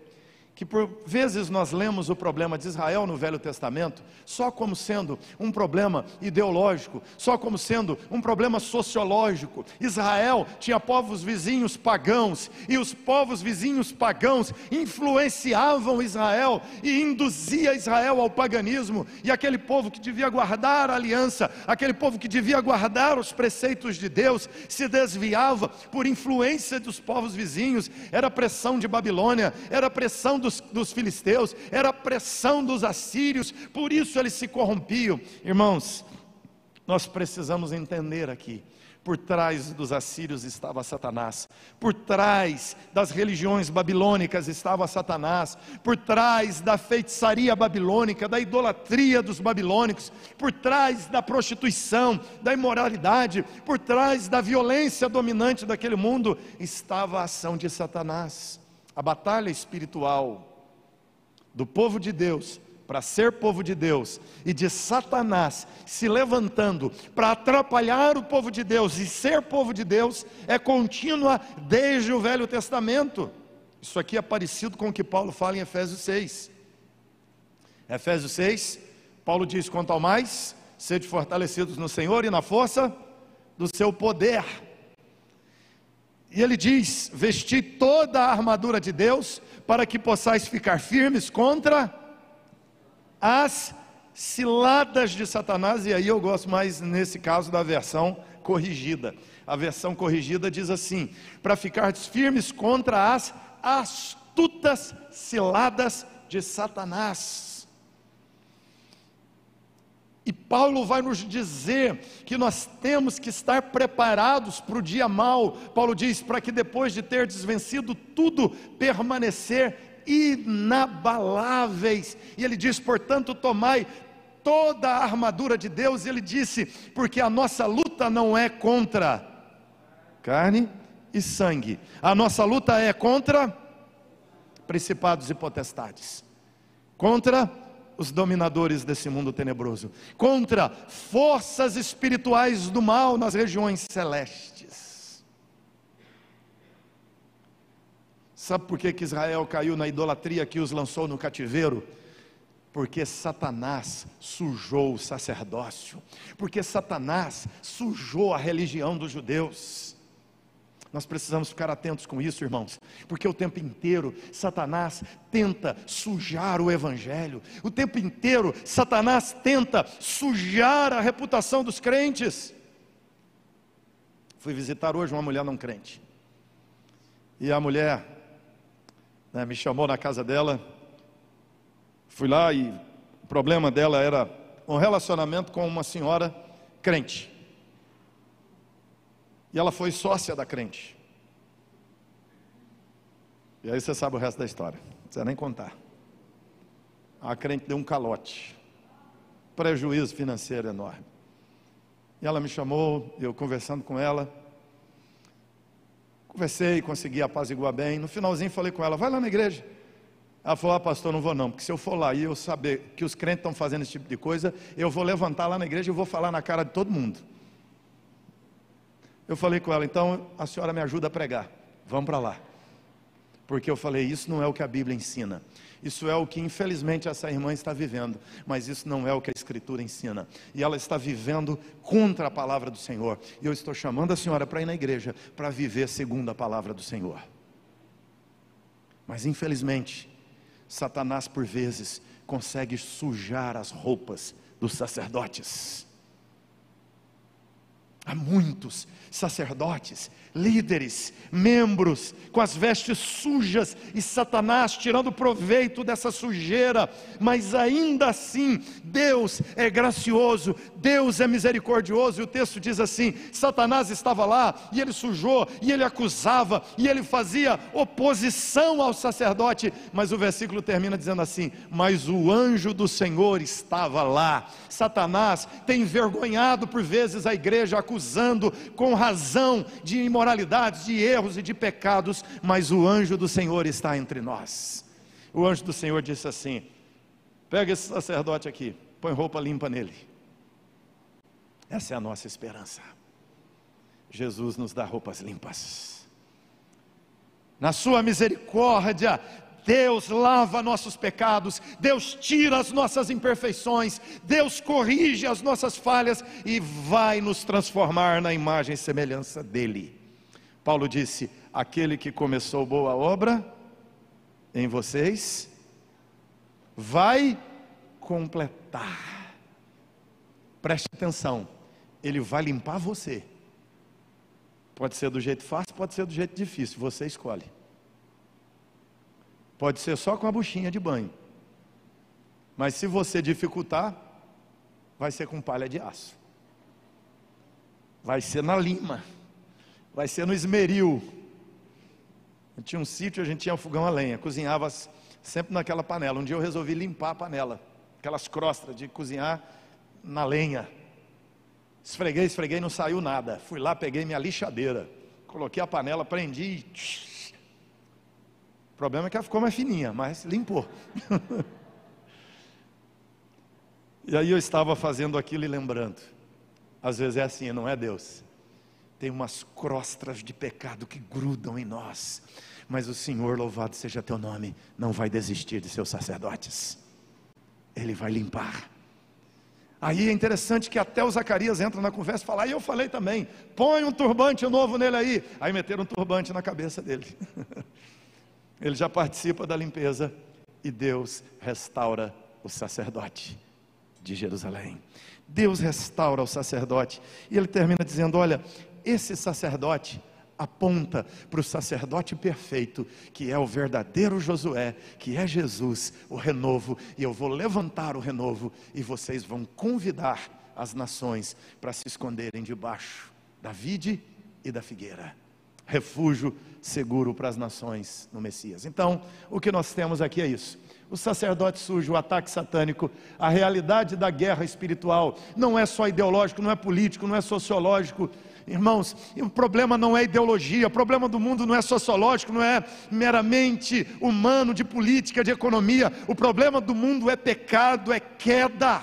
que por vezes nós lemos o problema de Israel no Velho Testamento só como sendo um problema ideológico, só como sendo um problema sociológico. Israel tinha povos vizinhos pagãos e os povos vizinhos pagãos influenciavam Israel e induzia Israel ao paganismo. E aquele povo que devia guardar a aliança, aquele povo que devia guardar os preceitos de Deus, se desviava por influência dos povos vizinhos. Era pressão de Babilônia, era pressão dos, dos filisteus, era a pressão dos assírios, por isso eles se corrompiam. Irmãos, nós precisamos entender aqui. Por trás dos assírios estava Satanás, por trás das religiões babilônicas estava Satanás, por trás da feitiçaria babilônica, da idolatria dos babilônicos, por trás da prostituição, da imoralidade, por trás da violência dominante daquele mundo estava a ação de Satanás a batalha espiritual do povo de Deus para ser povo de Deus e de Satanás se levantando para atrapalhar o povo de Deus e ser povo de Deus é contínua desde o Velho Testamento. Isso aqui é parecido com o que Paulo fala em Efésios 6. Efésios 6, Paulo diz: quanto ao mais, sede fortalecidos no Senhor e na força do seu poder. E ele diz: Vesti toda a armadura de Deus, para que possais ficar firmes contra as ciladas de Satanás. E aí eu gosto mais, nesse caso, da versão corrigida. A versão corrigida diz assim: para ficar firmes contra as astutas ciladas de Satanás. E Paulo vai nos dizer que nós temos que estar preparados para o dia mal. Paulo diz: para que depois de ter desvencido tudo, permanecer inabaláveis. E ele diz: portanto, tomai toda a armadura de Deus. E ele disse: porque a nossa luta não é contra carne e sangue, a nossa luta é contra principados e potestades, contra os dominadores desse mundo tenebroso, contra forças espirituais do mal nas regiões celestes. Sabe por que, que Israel caiu na idolatria que os lançou no cativeiro? Porque Satanás sujou o sacerdócio, porque Satanás sujou a religião dos judeus. Nós precisamos ficar atentos com isso, irmãos, porque o tempo inteiro Satanás tenta sujar o Evangelho, o tempo inteiro Satanás tenta sujar a reputação dos crentes. Fui visitar hoje uma mulher não crente, e a mulher né, me chamou na casa dela, fui lá e o problema dela era um relacionamento com uma senhora crente. E ela foi sócia da crente. E aí você sabe o resto da história. Não precisa nem contar. A crente deu um calote. Prejuízo financeiro enorme. E ela me chamou, eu conversando com ela. Conversei, consegui apaziguar bem. No finalzinho falei com ela, vai lá na igreja. Ela falou, ah pastor, não vou não, porque se eu for lá e eu saber que os crentes estão fazendo esse tipo de coisa, eu vou levantar lá na igreja e vou falar na cara de todo mundo. Eu falei com ela, então a senhora me ajuda a pregar. Vamos para lá. Porque eu falei, isso não é o que a Bíblia ensina. Isso é o que infelizmente essa irmã está vivendo, mas isso não é o que a Escritura ensina. E ela está vivendo contra a palavra do Senhor. E eu estou chamando a senhora para ir na igreja para viver segundo a palavra do Senhor. Mas infelizmente, Satanás por vezes consegue sujar as roupas dos sacerdotes. Há muitos sacerdotes, líderes, membros com as vestes sujas e Satanás tirando proveito dessa sujeira, mas ainda assim Deus é gracioso, Deus é misericordioso, e o texto diz assim: Satanás estava lá e ele sujou, e ele acusava, e ele fazia oposição ao sacerdote, mas o versículo termina dizendo assim: Mas o anjo do Senhor estava lá. Satanás tem envergonhado por vezes a igreja, acusando com razão de imoralidades, de erros e de pecados, mas o anjo do Senhor está entre nós. O anjo do Senhor disse assim: pega esse sacerdote aqui, põe roupa limpa nele. Essa é a nossa esperança. Jesus nos dá roupas limpas. Na sua misericórdia, Deus lava nossos pecados, Deus tira as nossas imperfeições, Deus corrige as nossas falhas e vai nos transformar na imagem e semelhança dEle. Paulo disse: Aquele que começou boa obra em vocês, vai completar. Preste atenção, Ele vai limpar você. Pode ser do jeito fácil, pode ser do jeito difícil, você escolhe. Pode ser só com a buchinha de banho. Mas se você dificultar, vai ser com palha de aço. Vai ser na lima. Vai ser no esmeril. Tinha um sítio, a gente tinha um fogão a lenha, cozinhava sempre naquela panela. Um dia eu resolvi limpar a panela, aquelas crostas de cozinhar na lenha. Esfreguei, esfreguei, não saiu nada. Fui lá, peguei minha lixadeira, coloquei a panela, prendi. O problema é que ela ficou mais fininha, mas limpou. e aí eu estava fazendo aquilo e lembrando. Às vezes é assim, não é Deus. Tem umas crostras de pecado que grudam em nós. Mas o Senhor, louvado seja teu nome, não vai desistir de seus sacerdotes. Ele vai limpar. Aí é interessante que até o Zacarias entra na conversa e fala, aí eu falei também, põe um turbante novo nele aí. Aí meteram um turbante na cabeça dele. Ele já participa da limpeza e Deus restaura o sacerdote de Jerusalém. Deus restaura o sacerdote. E ele termina dizendo: Olha, esse sacerdote aponta para o sacerdote perfeito, que é o verdadeiro Josué, que é Jesus, o renovo, e eu vou levantar o renovo, e vocês vão convidar as nações para se esconderem debaixo da vide e da figueira. Refúgio seguro para as nações no Messias. Então, o que nós temos aqui é isso. O sacerdote sujo, o ataque satânico, a realidade da guerra espiritual, não é só ideológico, não é político, não é sociológico, Irmãos, o problema não é ideologia, o problema do mundo não é sociológico, não é meramente humano, de política, de economia. O problema do mundo é pecado, é queda.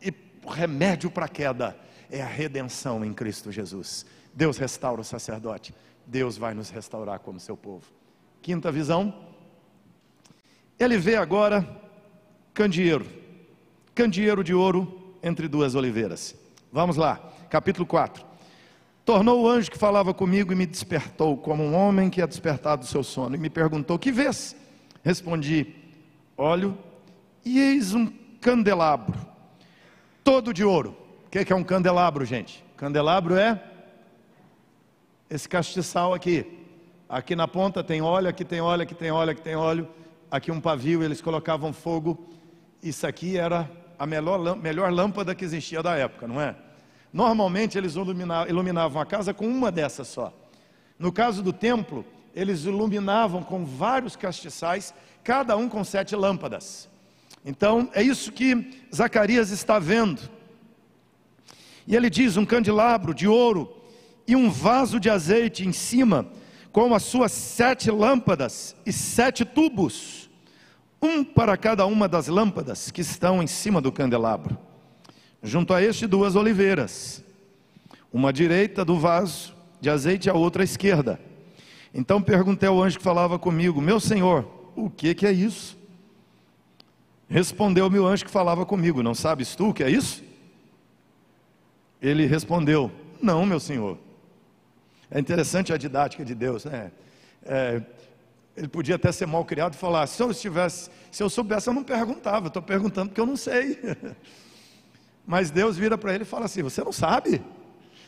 E o remédio para a queda é a redenção em Cristo Jesus. Deus restaura o sacerdote, Deus vai nos restaurar como seu povo. Quinta visão. Ele vê agora candeeiro, candeeiro de ouro entre duas oliveiras. Vamos lá, capítulo 4. Tornou o anjo que falava comigo e me despertou, como um homem que é despertado do seu sono, e me perguntou: Que vês? Respondi: Olho, e eis um candelabro, todo de ouro. O que é um candelabro, gente? Candelabro é esse castiçal aqui. Aqui na ponta tem óleo, aqui tem óleo, aqui tem óleo, aqui tem óleo. Aqui um pavio, eles colocavam fogo. Isso aqui era a melhor, melhor lâmpada que existia da época, não é? Normalmente eles iluminavam a casa com uma dessas só. No caso do templo, eles iluminavam com vários castiçais, cada um com sete lâmpadas. Então é isso que Zacarias está vendo. E ele diz: um candelabro de ouro e um vaso de azeite em cima, com as suas sete lâmpadas e sete tubos, um para cada uma das lâmpadas que estão em cima do candelabro. Junto a este, duas oliveiras, uma direita do vaso de azeite e a outra à esquerda. Então perguntei ao anjo que falava comigo: Meu senhor, o que, que é isso? Respondeu-me o anjo que falava comigo: Não sabes tu o que é isso? Ele respondeu: Não, meu senhor. É interessante a didática de Deus, né? É, ele podia até ser mal criado e falar: se eu estivesse, se eu soubesse, eu não perguntava, estou perguntando porque eu não sei. Mas Deus vira para ele e fala assim: Você não sabe?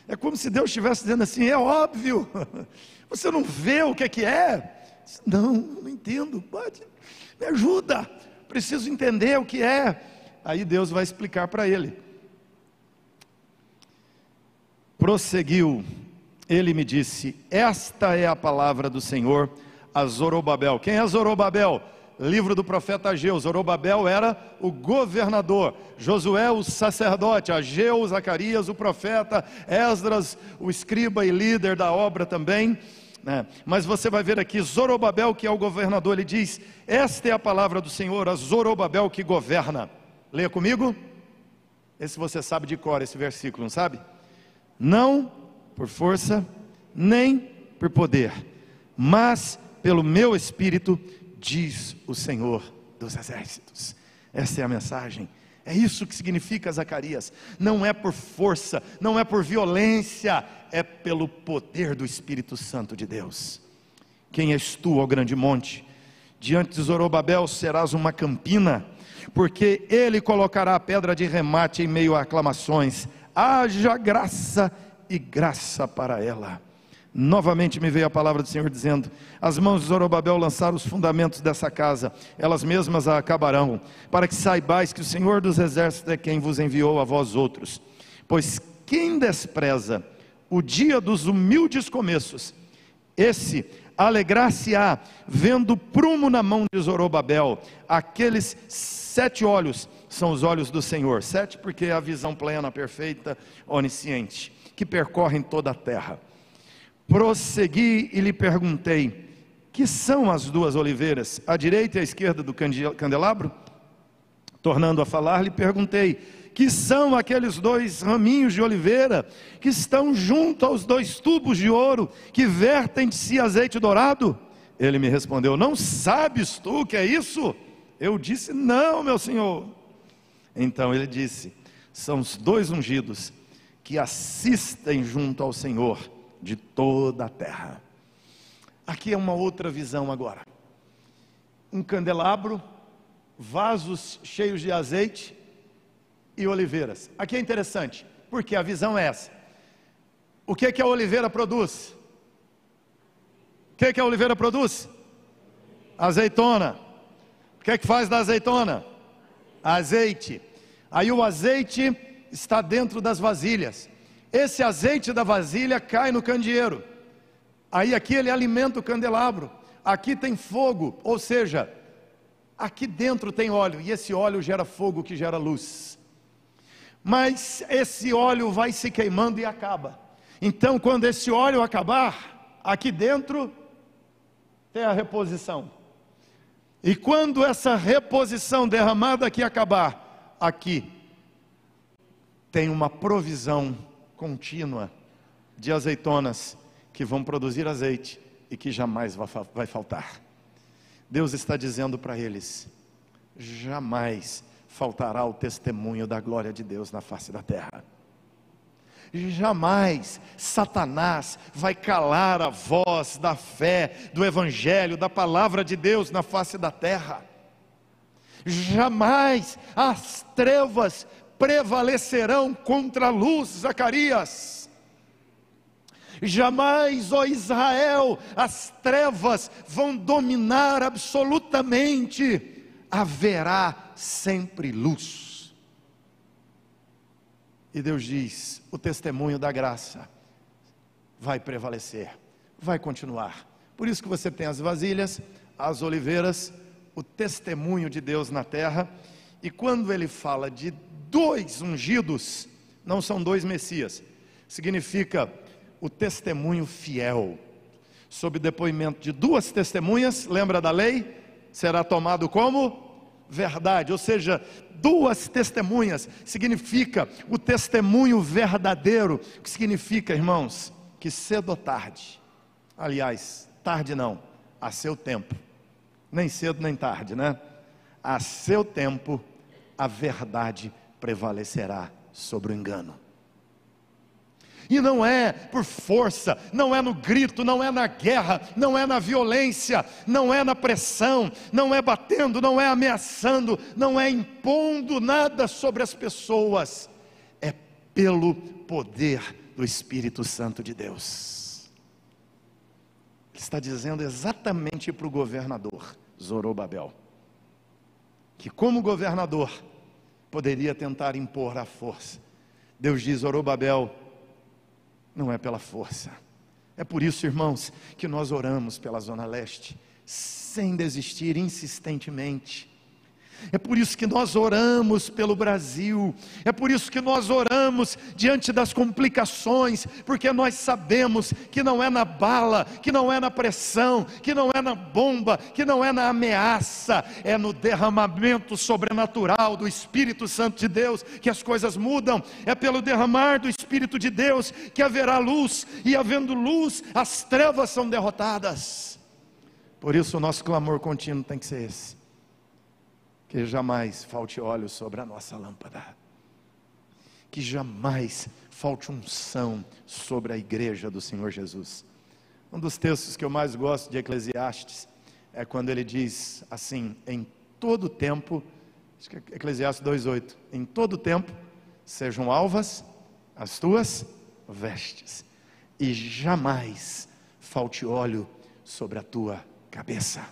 É como se Deus estivesse dizendo assim: É óbvio, você não vê o que é que é? Não, não entendo, pode, me ajuda, preciso entender o que é. Aí Deus vai explicar para ele. Prosseguiu, ele me disse: Esta é a palavra do Senhor a Zorobabel. Quem é Zorobabel? Livro do profeta Ageu. Zorobabel era o governador, Josué o sacerdote, Ageu, Zacarias o profeta, Esdras o escriba e líder da obra também. Né? Mas você vai ver aqui Zorobabel, que é o governador, ele diz: Esta é a palavra do Senhor, a Zorobabel que governa. Leia comigo. Esse você sabe de cor, esse versículo, não sabe? Não por força, nem por poder, mas pelo meu espírito, diz o Senhor dos exércitos. Essa é a mensagem. É isso que significa Zacarias. Não é por força, não é por violência, é pelo poder do Espírito Santo de Deus. Quem és tu, ó grande monte? Diante de Zorobabel serás uma campina, porque ele colocará a pedra de remate em meio a aclamações. Haja graça e graça para ela. Novamente me veio a palavra do Senhor dizendo: As mãos de Zorobabel lançaram os fundamentos dessa casa, elas mesmas a acabarão, para que saibais que o Senhor dos exércitos é quem vos enviou a vós outros. Pois quem despreza o dia dos humildes começos, esse alegrar-se-á vendo prumo na mão de Zorobabel, aqueles sete olhos são os olhos do Senhor, sete porque é a visão plena, perfeita, onisciente, que percorrem toda a terra Prossegui e lhe perguntei: Que são as duas oliveiras, à direita e à esquerda do candelabro? Tornando a falar, lhe perguntei: Que são aqueles dois raminhos de oliveira que estão junto aos dois tubos de ouro que vertem de si azeite dourado? Ele me respondeu: Não sabes tu o que é isso? Eu disse: Não, meu senhor. Então ele disse: São os dois ungidos que assistem junto ao Senhor de toda a terra. Aqui é uma outra visão agora. Um candelabro, vasos cheios de azeite e oliveiras. Aqui é interessante, porque a visão é essa. O que é que a oliveira produz? O que é que a oliveira produz? Azeitona. O que é que faz da azeitona? Azeite. Aí o azeite está dentro das vasilhas. Esse azeite da vasilha cai no candeeiro. Aí aqui ele alimenta o candelabro. Aqui tem fogo, ou seja, aqui dentro tem óleo, e esse óleo gera fogo que gera luz. Mas esse óleo vai se queimando e acaba. Então, quando esse óleo acabar, aqui dentro tem a reposição. E quando essa reposição derramada aqui acabar, aqui tem uma provisão contínua de azeitonas que vão produzir azeite e que jamais vai faltar. Deus está dizendo para eles: jamais faltará o testemunho da glória de Deus na face da terra. Jamais Satanás vai calar a voz da fé, do Evangelho, da palavra de Deus na face da terra. Jamais as trevas prevalecerão contra a luz, Zacarias. Jamais, ó Israel, as trevas vão dominar absolutamente, haverá sempre luz. E Deus diz: o testemunho da graça vai prevalecer, vai continuar. Por isso que você tem as vasilhas, as oliveiras, o testemunho de Deus na terra, e quando ele fala de dois ungidos, não são dois Messias, significa o testemunho fiel. Sob depoimento de duas testemunhas, lembra da lei? Será tomado como verdade, ou seja, duas testemunhas significa o testemunho verdadeiro, que significa, irmãos, que cedo ou tarde, aliás, tarde não, a seu tempo, nem cedo nem tarde, né? A seu tempo, a verdade prevalecerá sobre o engano. E não é por força, não é no grito, não é na guerra, não é na violência, não é na pressão, não é batendo, não é ameaçando, não é impondo nada sobre as pessoas, é pelo poder do Espírito Santo de Deus. Ele está dizendo exatamente para o governador Zorobabel, que como governador, poderia tentar impor a força. Deus diz: Orobabel, não é pela força. É por isso, irmãos, que nós oramos pela Zona Leste, sem desistir insistentemente é por isso que nós oramos pelo Brasil, é por isso que nós oramos diante das complicações, porque nós sabemos que não é na bala, que não é na pressão, que não é na bomba, que não é na ameaça, é no derramamento sobrenatural do Espírito Santo de Deus que as coisas mudam, é pelo derramar do Espírito de Deus que haverá luz, e havendo luz, as trevas são derrotadas. Por isso o nosso clamor contínuo tem que ser esse. Que jamais falte óleo sobre a nossa lâmpada. Que jamais falte unção sobre a igreja do Senhor Jesus. Um dos textos que eu mais gosto de Eclesiastes é quando ele diz assim: em todo tempo, acho que é Eclesiastes 2,8: em todo tempo sejam alvas as tuas vestes, e jamais falte óleo sobre a tua cabeça.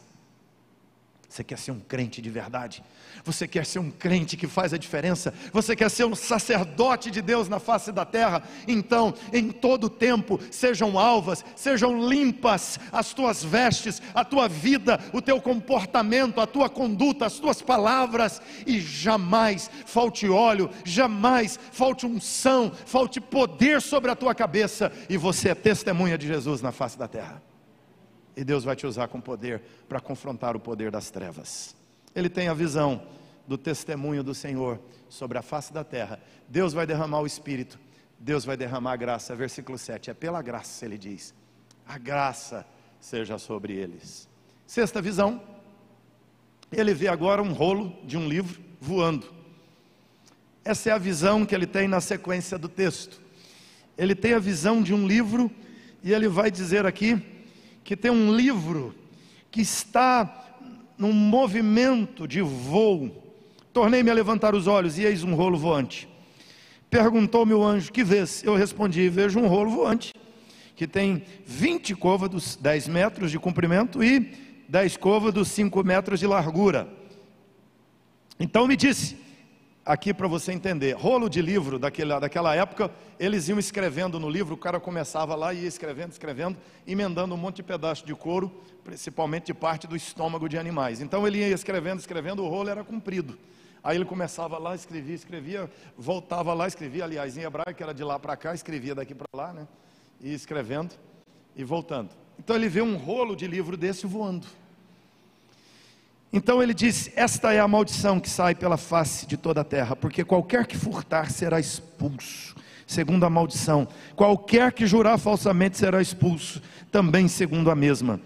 Você quer ser um crente de verdade? Você quer ser um crente que faz a diferença? Você quer ser um sacerdote de Deus na face da terra? Então, em todo tempo, sejam alvas, sejam limpas as tuas vestes, a tua vida, o teu comportamento, a tua conduta, as tuas palavras, e jamais falte óleo, jamais falte unção, falte poder sobre a tua cabeça, e você é testemunha de Jesus na face da terra. E Deus vai te usar com poder para confrontar o poder das trevas. Ele tem a visão do testemunho do Senhor sobre a face da terra. Deus vai derramar o Espírito, Deus vai derramar a graça. Versículo 7: é pela graça, ele diz, a graça seja sobre eles. Sexta visão, ele vê agora um rolo de um livro voando. Essa é a visão que ele tem na sequência do texto. Ele tem a visão de um livro, e ele vai dizer aqui que tem um livro que está num movimento de voo. Tornei-me a levantar os olhos e eis um rolo voante. Perguntou-me o anjo: Que vês? Eu respondi: Vejo um rolo voante, que tem 20 côvados, 10 metros de comprimento e 10 côvados, 5 metros de largura. Então me disse: aqui para você entender. Rolo de livro daquela, daquela época, eles iam escrevendo no livro, o cara começava lá e ia escrevendo, escrevendo, emendando um monte de pedaço de couro, principalmente de parte do estômago de animais. Então ele ia escrevendo, escrevendo, o rolo era comprido. Aí ele começava lá, escrevia, escrevia, voltava lá, escrevia, aliás, em hebraico era de lá para cá, escrevia daqui para lá, né? E escrevendo e voltando. Então ele vê um rolo de livro desse voando. Então ele diz: Esta é a maldição que sai pela face de toda a terra, porque qualquer que furtar será expulso, segundo a maldição, qualquer que jurar falsamente será expulso, também segundo a mesma.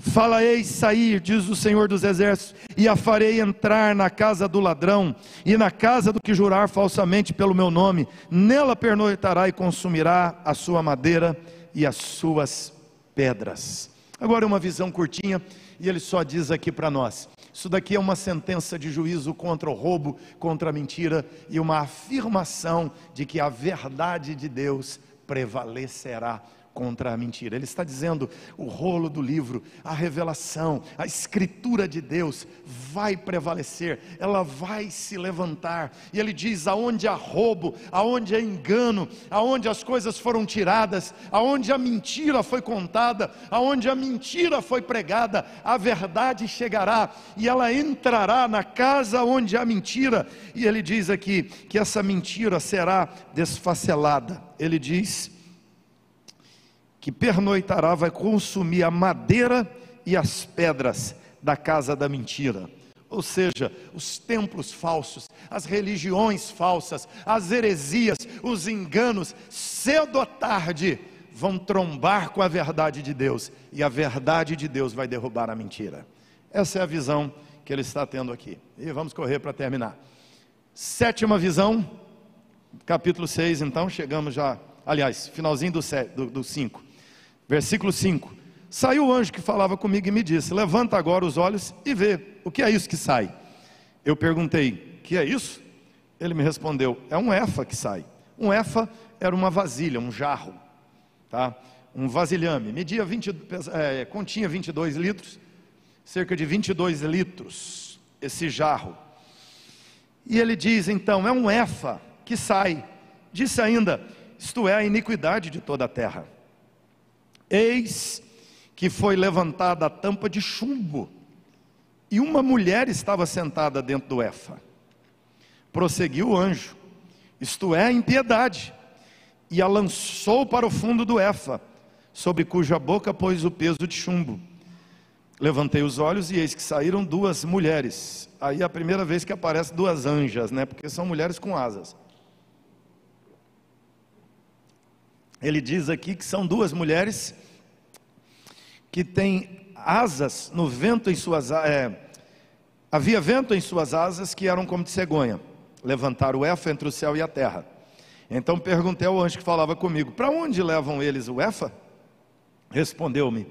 Fala-ei sair, diz o Senhor dos Exércitos, e a farei entrar na casa do ladrão, e na casa do que jurar falsamente pelo meu nome, nela pernoitará e consumirá a sua madeira e as suas pedras. Agora uma visão curtinha e ele só diz aqui para nós: isso daqui é uma sentença de juízo contra o roubo, contra a mentira e uma afirmação de que a verdade de Deus prevalecerá contra a mentira. Ele está dizendo: o rolo do livro, a revelação, a escritura de Deus vai prevalecer, ela vai se levantar. E ele diz: aonde há roubo, aonde há engano, aonde as coisas foram tiradas, aonde a mentira foi contada, aonde a mentira foi pregada, a verdade chegará e ela entrará na casa onde há mentira. E ele diz aqui que essa mentira será desfacelada. Ele diz que pernoitará vai consumir a madeira e as pedras da casa da mentira. Ou seja, os templos falsos, as religiões falsas, as heresias, os enganos, cedo ou tarde vão trombar com a verdade de Deus, e a verdade de Deus vai derrubar a mentira. Essa é a visão que ele está tendo aqui. E vamos correr para terminar. Sétima visão, capítulo 6, então, chegamos já, aliás, finalzinho do 5. Versículo 5: Saiu o anjo que falava comigo e me disse: Levanta agora os olhos e vê, o que é isso que sai? Eu perguntei: Que é isso? Ele me respondeu: É um efa que sai. Um efa era uma vasilha, um jarro, tá? um vasilhame. Media 20, é, continha 22 litros, cerca de 22 litros, esse jarro. E ele diz então: É um efa que sai. Disse ainda: Isto é a iniquidade de toda a terra. Eis que foi levantada a tampa de chumbo, e uma mulher estava sentada dentro do Efa. Prosseguiu o anjo, isto é, a impiedade, e a lançou para o fundo do Efa, sobre cuja boca pôs o peso de chumbo. Levantei os olhos e eis que saíram duas mulheres. Aí é a primeira vez que aparece duas anjas, né? Porque são mulheres com asas. Ele diz aqui que são duas mulheres que tem asas no vento em suas é, havia vento em suas asas que eram como de cegonha. Levantaram o efa entre o céu e a terra. Então perguntei ao anjo que falava comigo: Para onde levam eles o efa? Respondeu-me: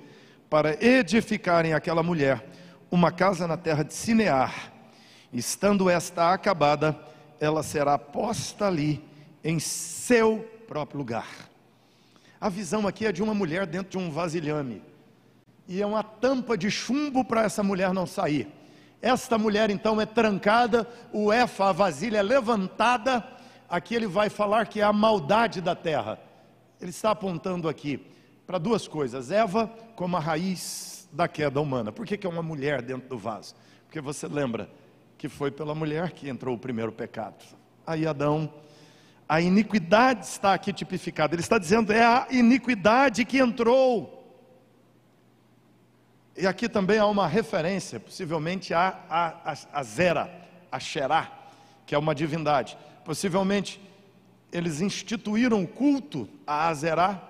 Para edificarem aquela mulher uma casa na terra de Sinear. Estando esta acabada, ela será posta ali em seu próprio lugar. A visão aqui é de uma mulher dentro de um vasilhame. E é uma tampa de chumbo para essa mulher não sair. Esta mulher então é trancada, o efa, a vasilha é levantada. Aqui ele vai falar que é a maldade da terra. Ele está apontando aqui para duas coisas: Eva como a raiz da queda humana. Por que, que é uma mulher dentro do vaso? Porque você lembra que foi pela mulher que entrou o primeiro pecado. Aí Adão a iniquidade está aqui tipificada. Ele está dizendo é a iniquidade que entrou. E aqui também há uma referência, possivelmente a, a, a, Zera, a Xerá, que é uma divindade. Possivelmente eles instituíram culto a Azerá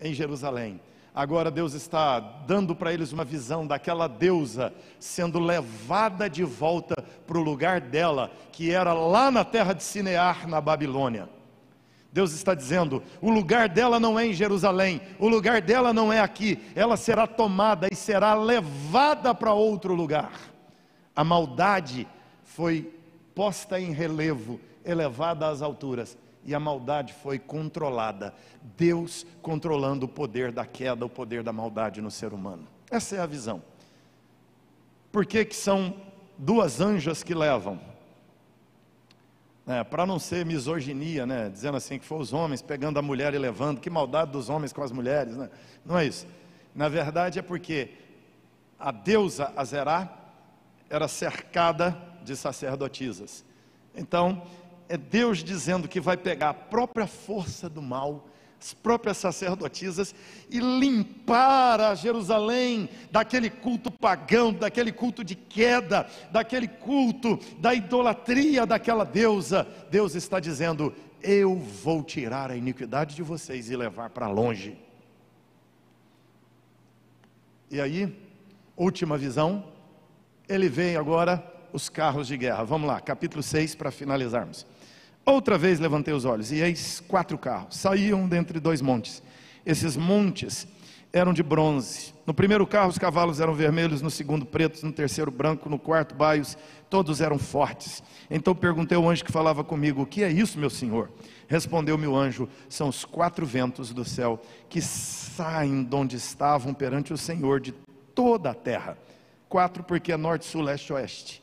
em Jerusalém. Agora Deus está dando para eles uma visão daquela deusa sendo levada de volta para o lugar dela, que era lá na terra de Sinear, na Babilônia. Deus está dizendo: o lugar dela não é em Jerusalém, o lugar dela não é aqui, ela será tomada e será levada para outro lugar. A maldade foi posta em relevo, elevada às alturas e a maldade foi controlada. Deus controlando o poder da queda, o poder da maldade no ser humano. Essa é a visão. Por que, que são duas anjas que levam? É, Para não ser misoginia, né? dizendo assim que foi os homens pegando a mulher e levando, que maldade dos homens com as mulheres, né? não é isso. Na verdade é porque a deusa Azerá era cercada de sacerdotisas. Então, é Deus dizendo que vai pegar a própria força do mal, as próprias sacerdotisas e limpar a Jerusalém daquele culto pagão, daquele culto de queda, daquele culto da idolatria daquela deusa. Deus está dizendo: Eu vou tirar a iniquidade de vocês e levar para longe. E aí, última visão, ele vem agora os carros de guerra. Vamos lá, capítulo 6 para finalizarmos. Outra vez levantei os olhos, e eis quatro carros, saíam dentre dois montes. Esses montes eram de bronze. No primeiro carro os cavalos eram vermelhos, no segundo pretos, no terceiro branco, no quarto baios, todos eram fortes. Então perguntei ao anjo que falava comigo: O que é isso, meu senhor? Respondeu-me o anjo: São os quatro ventos do céu que saem de onde estavam perante o Senhor de toda a terra. Quatro, porque é norte, sul, leste, oeste.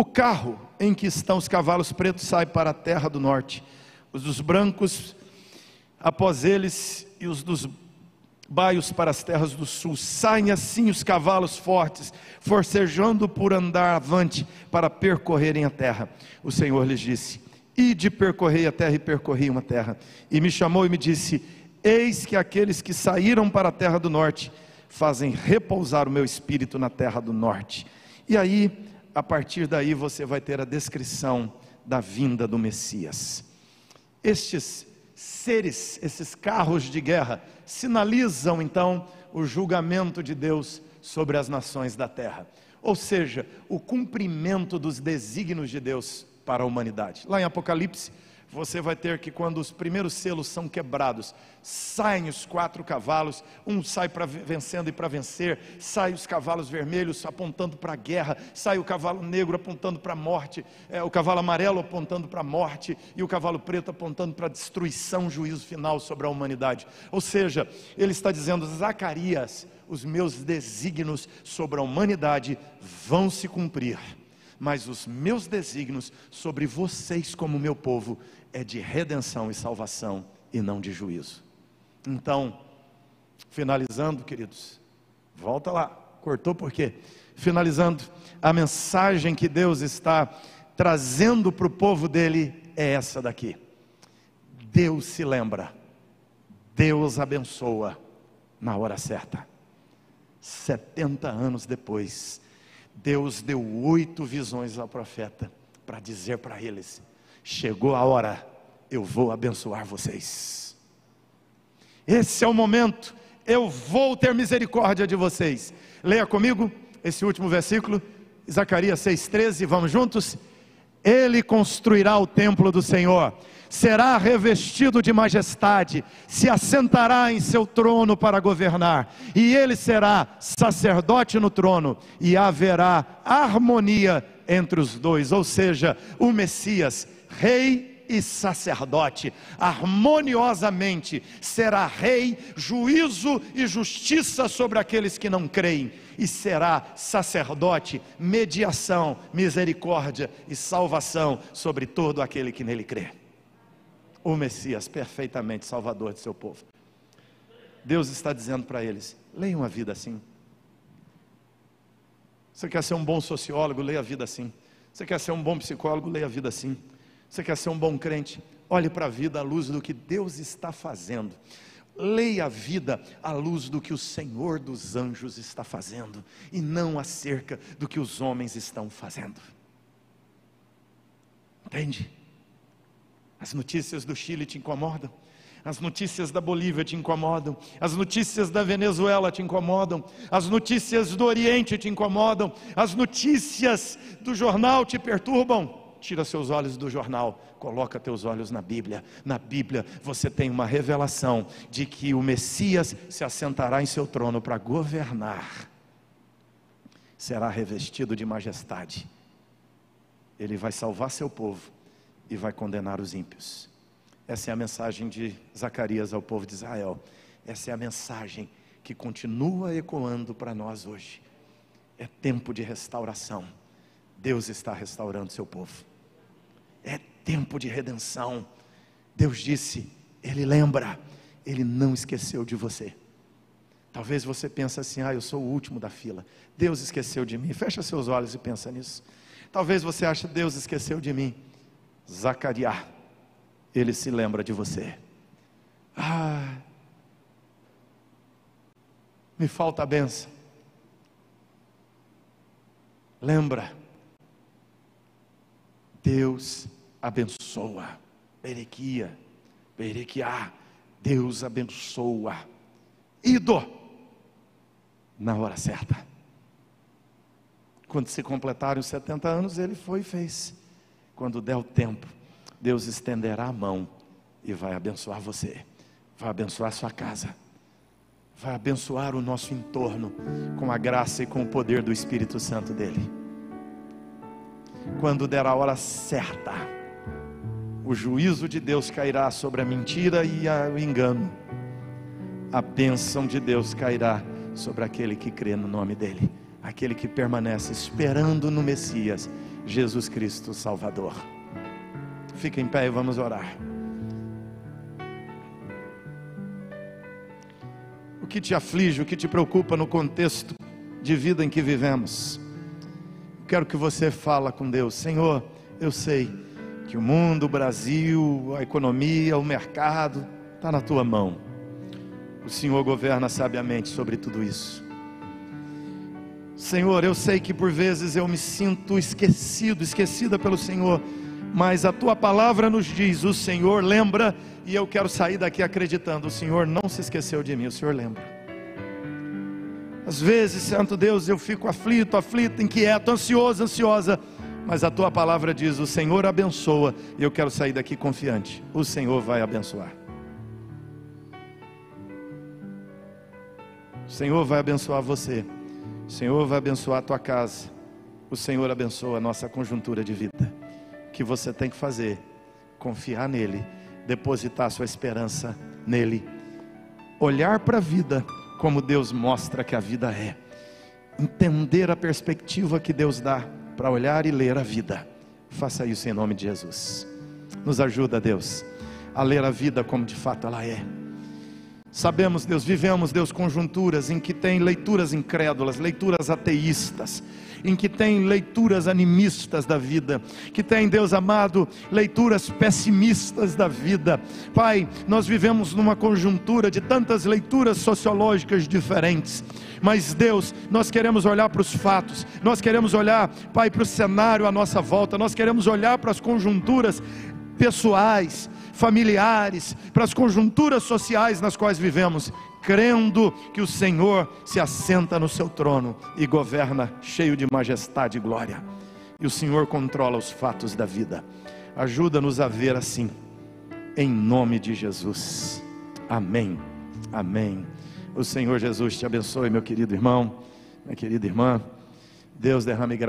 O carro em que estão os cavalos pretos sai para a terra do norte, os dos brancos após eles e os dos baios para as terras do sul. Saem assim os cavalos fortes, forcejando por andar avante para percorrerem a terra. O Senhor lhes disse: Ide percorrei a terra e percorri uma terra. E me chamou e me disse: Eis que aqueles que saíram para a terra do norte fazem repousar o meu espírito na terra do norte. E aí a partir daí você vai ter a descrição da vinda do Messias. Estes seres, esses carros de guerra, sinalizam então o julgamento de Deus sobre as nações da terra, ou seja, o cumprimento dos desígnios de Deus para a humanidade. Lá em Apocalipse, você vai ter que, quando os primeiros selos são quebrados, saem os quatro cavalos, um sai para vencendo e para vencer, sai os cavalos vermelhos apontando para a guerra, sai o cavalo negro apontando para a morte, é, o cavalo amarelo apontando para a morte, e o cavalo preto apontando para a destruição, juízo final sobre a humanidade. Ou seja, ele está dizendo, Zacarias, os meus desígnios sobre a humanidade vão se cumprir mas os meus desígnios sobre vocês, como meu povo, é de redenção e salvação e não de juízo. Então, finalizando, queridos, volta lá, cortou por quê? Finalizando, a mensagem que Deus está trazendo para o povo dele é essa daqui. Deus se lembra, Deus abençoa na hora certa. 70 anos depois, Deus deu oito visões ao profeta para dizer para eles: chegou a hora, eu vou abençoar vocês. Esse é o momento, eu vou ter misericórdia de vocês. Leia comigo esse último versículo, Zacarias 6,13, vamos juntos? Ele construirá o templo do Senhor, será revestido de majestade, se assentará em seu trono para governar, e ele será sacerdote no trono, e haverá harmonia entre os dois, ou seja, o Messias, rei e sacerdote, harmoniosamente será rei, juízo e justiça sobre aqueles que não creem, e será sacerdote, mediação, misericórdia e salvação sobre todo aquele que nele crê. O Messias, perfeitamente salvador de seu povo. Deus está dizendo para eles: leiam a vida assim. Você quer ser um bom sociólogo? Leia a vida assim. Você quer ser um bom psicólogo? Leia a vida assim. Você quer ser um bom crente? Olhe para a vida à luz do que Deus está fazendo. Leia a vida à luz do que o Senhor dos anjos está fazendo e não acerca do que os homens estão fazendo. Entende? As notícias do Chile te incomodam? As notícias da Bolívia te incomodam, as notícias da Venezuela te incomodam, as notícias do Oriente te incomodam, as notícias do jornal te perturbam tira seus olhos do jornal, coloca teus olhos na Bíblia. Na Bíblia você tem uma revelação de que o Messias se assentará em seu trono para governar. Será revestido de majestade. Ele vai salvar seu povo e vai condenar os ímpios. Essa é a mensagem de Zacarias ao povo de Israel. Essa é a mensagem que continua ecoando para nós hoje. É tempo de restauração. Deus está restaurando seu povo é tempo de redenção. Deus disse, Ele lembra, Ele não esqueceu de você. Talvez você pense assim, ah, eu sou o último da fila. Deus esqueceu de mim. Fecha seus olhos e pensa nisso. Talvez você ache Deus esqueceu de mim. Zacariá, ele se lembra de você. Ah, me falta a benção. Lembra Deus abençoa. Berequia, berequiá, Deus abençoa. Ido na hora certa. Quando se completarem os 70 anos, ele foi e fez. Quando der o tempo, Deus estenderá a mão e vai abençoar você, vai abençoar sua casa, vai abençoar o nosso entorno com a graça e com o poder do Espírito Santo dele quando der a hora certa, o juízo de Deus cairá sobre a mentira e o engano, a bênção de Deus cairá sobre aquele que crê no nome dEle, aquele que permanece esperando no Messias, Jesus Cristo Salvador. Fica em pé e vamos orar. O que te aflige, o que te preocupa no contexto de vida em que vivemos? Quero que você fala com Deus, Senhor, eu sei que o mundo, o Brasil, a economia, o mercado está na tua mão. O Senhor governa sabiamente sobre tudo isso. Senhor, eu sei que por vezes eu me sinto esquecido, esquecida pelo Senhor, mas a tua palavra nos diz: o Senhor lembra, e eu quero sair daqui acreditando: o Senhor não se esqueceu de mim, o Senhor lembra. Às vezes, Santo Deus, eu fico aflito, aflito, inquieto, ansioso, ansiosa. Mas a tua palavra diz: o Senhor abençoa. E eu quero sair daqui confiante. O Senhor vai abençoar. O Senhor vai abençoar você. O Senhor vai abençoar a tua casa. O Senhor abençoa a nossa conjuntura de vida. O que você tem que fazer? Confiar nele, depositar sua esperança nele, olhar para a vida como Deus mostra que a vida é. Entender a perspectiva que Deus dá para olhar e ler a vida. Faça isso em nome de Jesus. Nos ajuda, Deus, a ler a vida como de fato ela é. Sabemos, Deus, vivemos, Deus, conjunturas em que tem leituras incrédulas, leituras ateístas, em que tem leituras animistas da vida, que tem, Deus amado, leituras pessimistas da vida. Pai, nós vivemos numa conjuntura de tantas leituras sociológicas diferentes. Mas Deus, nós queremos olhar para os fatos, nós queremos olhar, Pai, para o cenário à nossa volta, nós queremos olhar para as conjunturas pessoais, familiares, para as conjunturas sociais nas quais vivemos, crendo que o Senhor se assenta no seu trono e governa cheio de majestade e glória. E o Senhor controla os fatos da vida. Ajuda-nos a ver assim, em nome de Jesus. Amém. Amém. O Senhor Jesus te abençoe, meu querido irmão, minha querida irmã. Deus derrame graça.